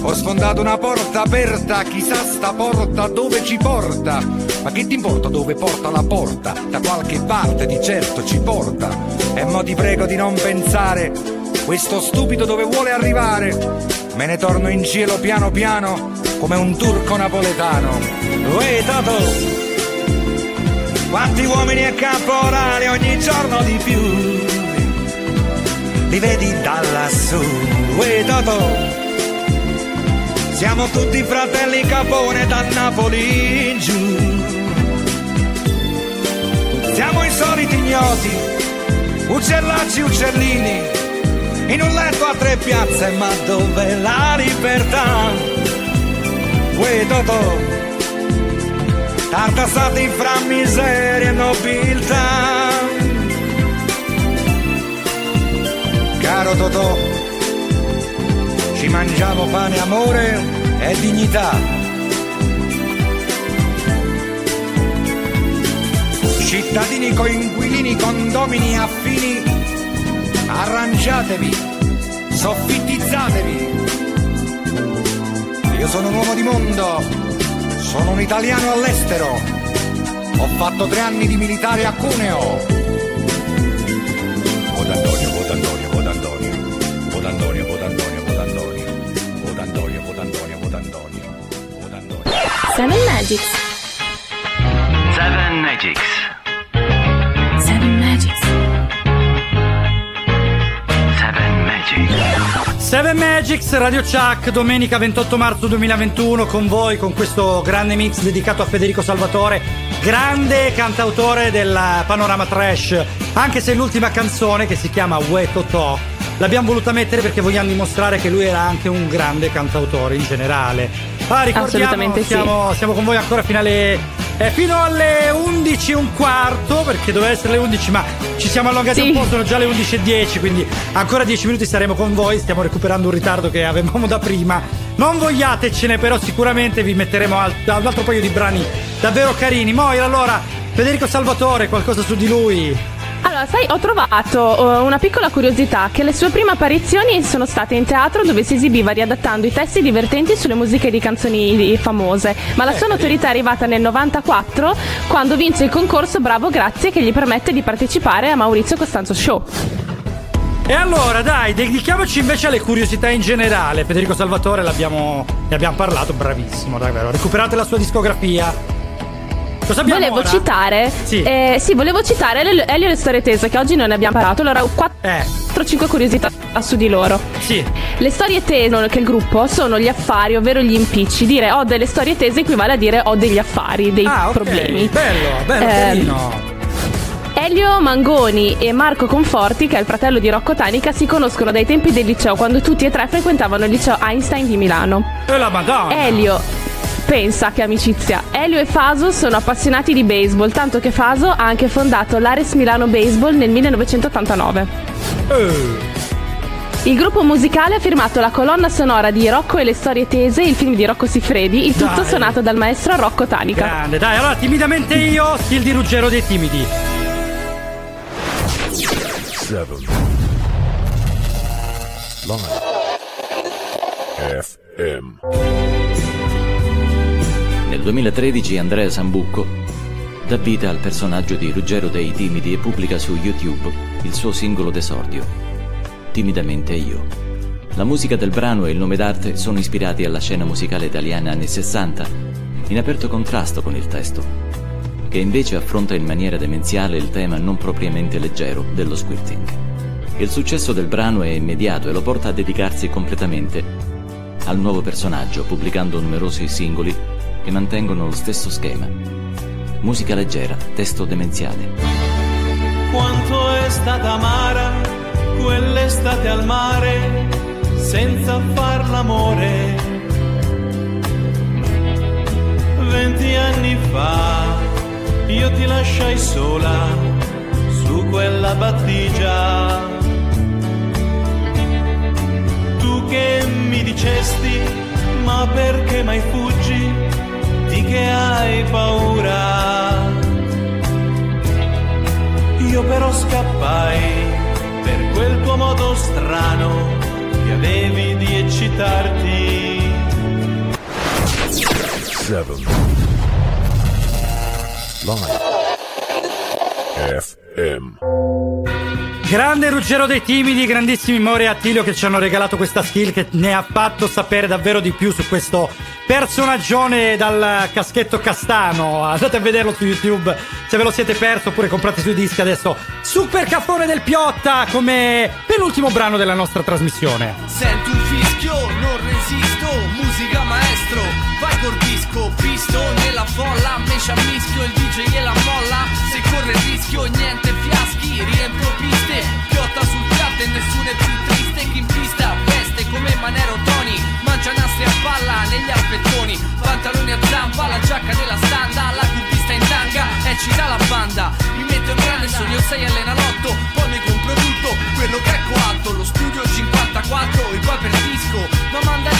Ho sfondato una porta aperta, chissà sta porta dove ci porta. Ma che ti importa dove porta la porta? Da qualche parte di certo ci porta. E mo ti prego di non pensare, questo stupido dove vuole arrivare. Me ne torno in cielo piano piano, come un turco napoletano. Uè Tato! Quanti uomini e caporali ogni giorno di più. Li vedi da lassù. Uè Totò Siamo tutti fratelli Capone da Napoli in giù. Siamo i soliti ignoti Uccellacci, uccellini In un letto a tre piazze Ma dove la libertà? Uè Totò tartassati fra miseria e nobiltà. Caro Totò, ci mangiamo pane, amore e dignità. Cittadini, coinquilini, condomini affini, arrangiatevi, soffitizzatevi. Io sono un uomo di mondo, sono un italiano all'estero. Ho fatto tre anni di militare a Cuneo. Vota Antonio, vota Antonio, vota Antonio. Vota Antonio, vota Antonio, vota Antonio. Vota Antonio, vota Antonio, vota Antonio. Vota Antonio. Seven Magics. Seven Magics. Seven Magics, Radio Chuck, domenica 28 marzo 2021 con voi con questo grande mix dedicato a Federico Salvatore, grande cantautore del panorama trash, anche se l'ultima canzone che si chiama Uè Totò l'abbiamo voluta mettere perché vogliamo dimostrare che lui era anche un grande cantautore in generale. Ah, ricordiamo, Assolutamente sì. siamo, siamo con voi ancora fino alle eh, fino alle 11 e un quarto, perché doveva essere le 11, ma ci siamo allungati Sì. un po', sono già le 11 e 10, quindi ancora 10 minuti saremo con voi, stiamo recuperando un ritardo che avevamo da prima. Non vogliatecene, però sicuramente vi metteremo al- un altro paio di brani davvero carini. Moira, allora, Federico Salvatore, qualcosa su di lui? Allora, sai, ho trovato eh, una piccola curiosità che le sue prime apparizioni sono state in teatro dove si esibiva riadattando i testi divertenti sulle musiche di canzoni famose, ma la sua notorietà è arrivata nel 94 quando vince il concorso Bravo Grazie che gli permette di partecipare a Maurizio Costanzo Show. E allora, dai, dedichiamoci invece alle curiosità in generale. Federico Salvatore l'abbiamo, ne abbiamo parlato, bravissimo, davvero. Recuperate la sua discografia. Cosa abbiamo Volevo ora? citare, Sì. eh, sì, volevo citare Elio e le storie tese che oggi non ne abbiamo parlato. Allora, 4-5 curiosità su di loro. Eh. Sì. Le storie tese che il gruppo sono gli affari, ovvero gli impicci. Dire ho delle storie tese equivale a dire ho degli affari, dei Ah, ok, problemi. Bello, bello, Ehm, carino. Elio Mangoni e Marco Conforti, che è il fratello di Rocco Tanica, si conoscono dai tempi del liceo, quando tutti e tre frequentavano il liceo Einstein di Milano. E la madonna. Elio Pensa che amicizia. Elio e Faso sono appassionati di baseball, tanto che Faso ha anche fondato l'Ares Milano Baseball nel 1989. Il gruppo musicale ha firmato la colonna sonora di Rocco e le storie tese, il film di Rocco Siffredi, il tutto Dai. suonato dal maestro Rocco Tanica. Grande, dai, allora timidamente io, stil di Ruggero dei timidi. Seven. Live. FM. Nel 2013 Andrea Sambucco dà vita al personaggio di Ruggero dei Timidi e pubblica su YouTube il suo singolo d'esordio, Timidamente io. La musica del brano e il nome d'arte sono ispirati alla scena musicale italiana anni 60, in aperto contrasto con il testo, che invece affronta in maniera demenziale il tema non propriamente leggero dello squirting. Il successo del brano è immediato e lo porta a dedicarsi completamente al nuovo personaggio, pubblicando numerosi singoli che mantengono lo stesso schema. Musica leggera, testo demenziale. Quanto è stata amara quell'estate al mare senza far l'amore. Venti anni fa io ti lasciai sola su quella battigia. Tu che mi dicesti ma perché mai fuggi? Che hai paura? Io però scappai per quel tuo modo strano che avevi di eccitarti. Seven. Live. FM. Grande Ruggero dei Timidi, grandissimi More e Attilio che ci hanno regalato questa skill che ne ha fatto sapere davvero di più su questo personaggione dal caschetto castano. Andate a vederlo su YouTube se ve lo siete perso oppure comprate sui dischi adesso. Super caffone del Piotta come penultimo brano della nostra trasmissione. Sento un fischio, non resisto, musica maestro, vai col disco, pisto nella folla, me ci ammischio, il DJ gliela molla, se corre il rischio niente riempio piste, piotta sul piatto e nessuno è più triste, chi in pista veste come Manero Tony, mangia nastri a palla negli alpettoni, pantaloni a zampa, la giacca della standa, la cubista in tanga, eccita la banda, mi metto in grande sogno 6 all'enalotto, poi mi compro tutto, quello che è coatto, lo studio 54, il poi per disco, ma manda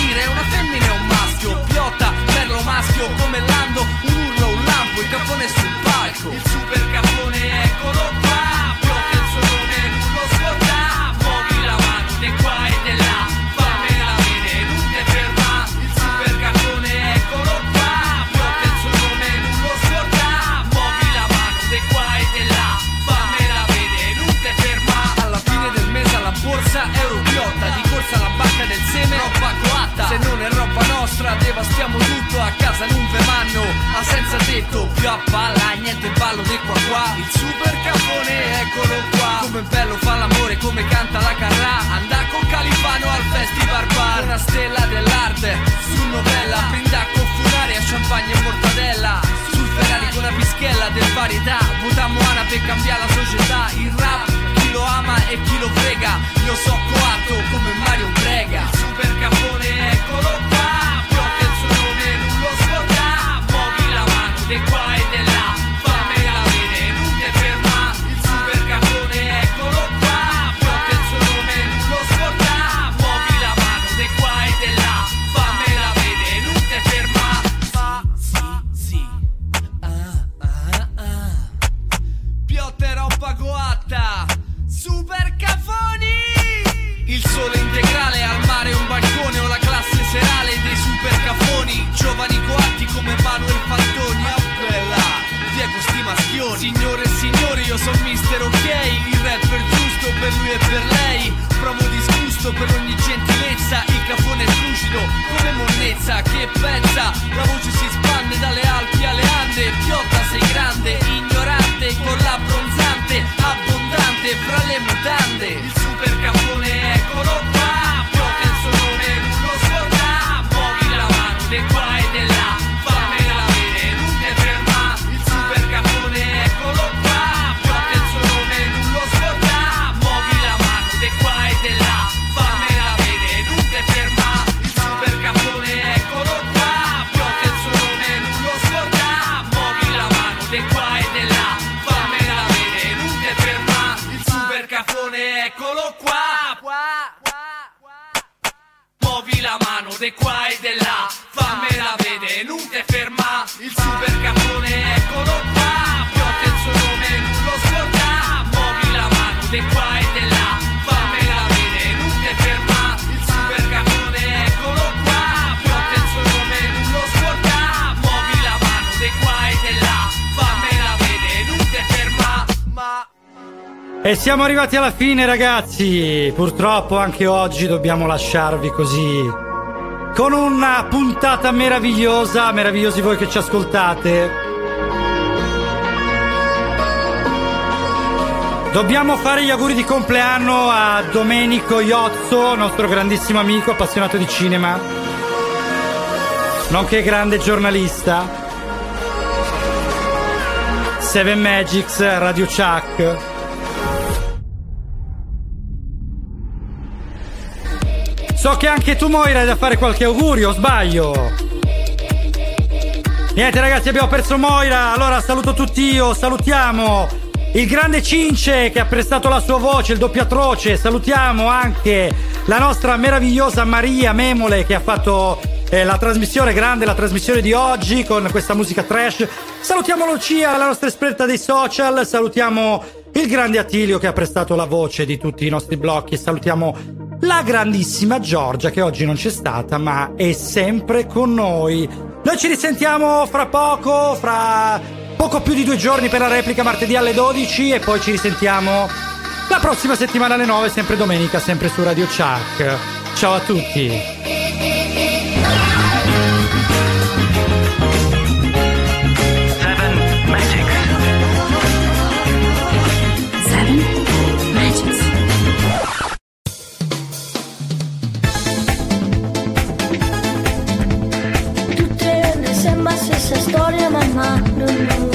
casa non ve manno, ha senza tetto, più a palla, niente ballo di qua qua, il super capone eccolo qua, come bello fa l'amore, come canta la carrà, andà con Califano al festival bar, una stella dell'arte, su novella, brinda con funaria, champagne e mortadella, sul Ferrari con una pischella del varietà, votammo Ana per cambiare la società, il rap, chi lo ama e chi lo frega, io so coatto come Mario Brega, super capone io sono mister ok? Il rapper giusto per lui e per lei. Provo disgusto per ogni gentilezza. Il caffone è lucido come monnezza. Che pezza, la voce si spanne dalle Alpi alle Ande. Piotta sei grande, ignorante Con l'abbronzante, abbondante Fra le mutande. Il super caffone eccolo qua Piotta il suo nome, non lo scorda Muovi la mano, di qua e di là, fammela vedere, non te ferma, il super capone eccolo qua, piotta il suo nome, non lo scorda, muovi la mano di qua e di là, fammela vedere, non te ferma, il super capone eccolo qua, piotta il suo nome, non lo scorda, muovi la mano di qua e di là, fammela vedere, non te ferma, ma... E siamo arrivati alla fine ragazzi, purtroppo anche oggi dobbiamo lasciarvi così, con una puntata meravigliosa, meravigliosi voi che ci ascoltate. Dobbiamo fare gli auguri di compleanno a Domenico Iozzo, nostro grandissimo amico, appassionato di cinema, nonché grande giornalista. Seven Magics, Radio Chuck. So che anche tu Moira hai da fare qualche augurio, sbaglio? Niente ragazzi, abbiamo perso Moira, allora saluto tutti io, salutiamo il grande Cince che ha prestato la sua voce, il doppio atroce, salutiamo anche la nostra meravigliosa Maria Memole che ha fatto eh, la trasmissione grande, la trasmissione di oggi con questa musica trash. Salutiamo Lucia, la nostra esperta dei social, salutiamo il grande Attilio che ha prestato la voce di tutti i nostri blocchi salutiamo la grandissima Giorgia che oggi non c'è stata ma è sempre con noi. Noi ci risentiamo fra poco, fra poco più di due giorni per la replica martedì alle 12 e poi ci risentiamo la prossima settimana alle 9, sempre domenica, sempre su Radio Chuck. Ciao a tutti. Storia ma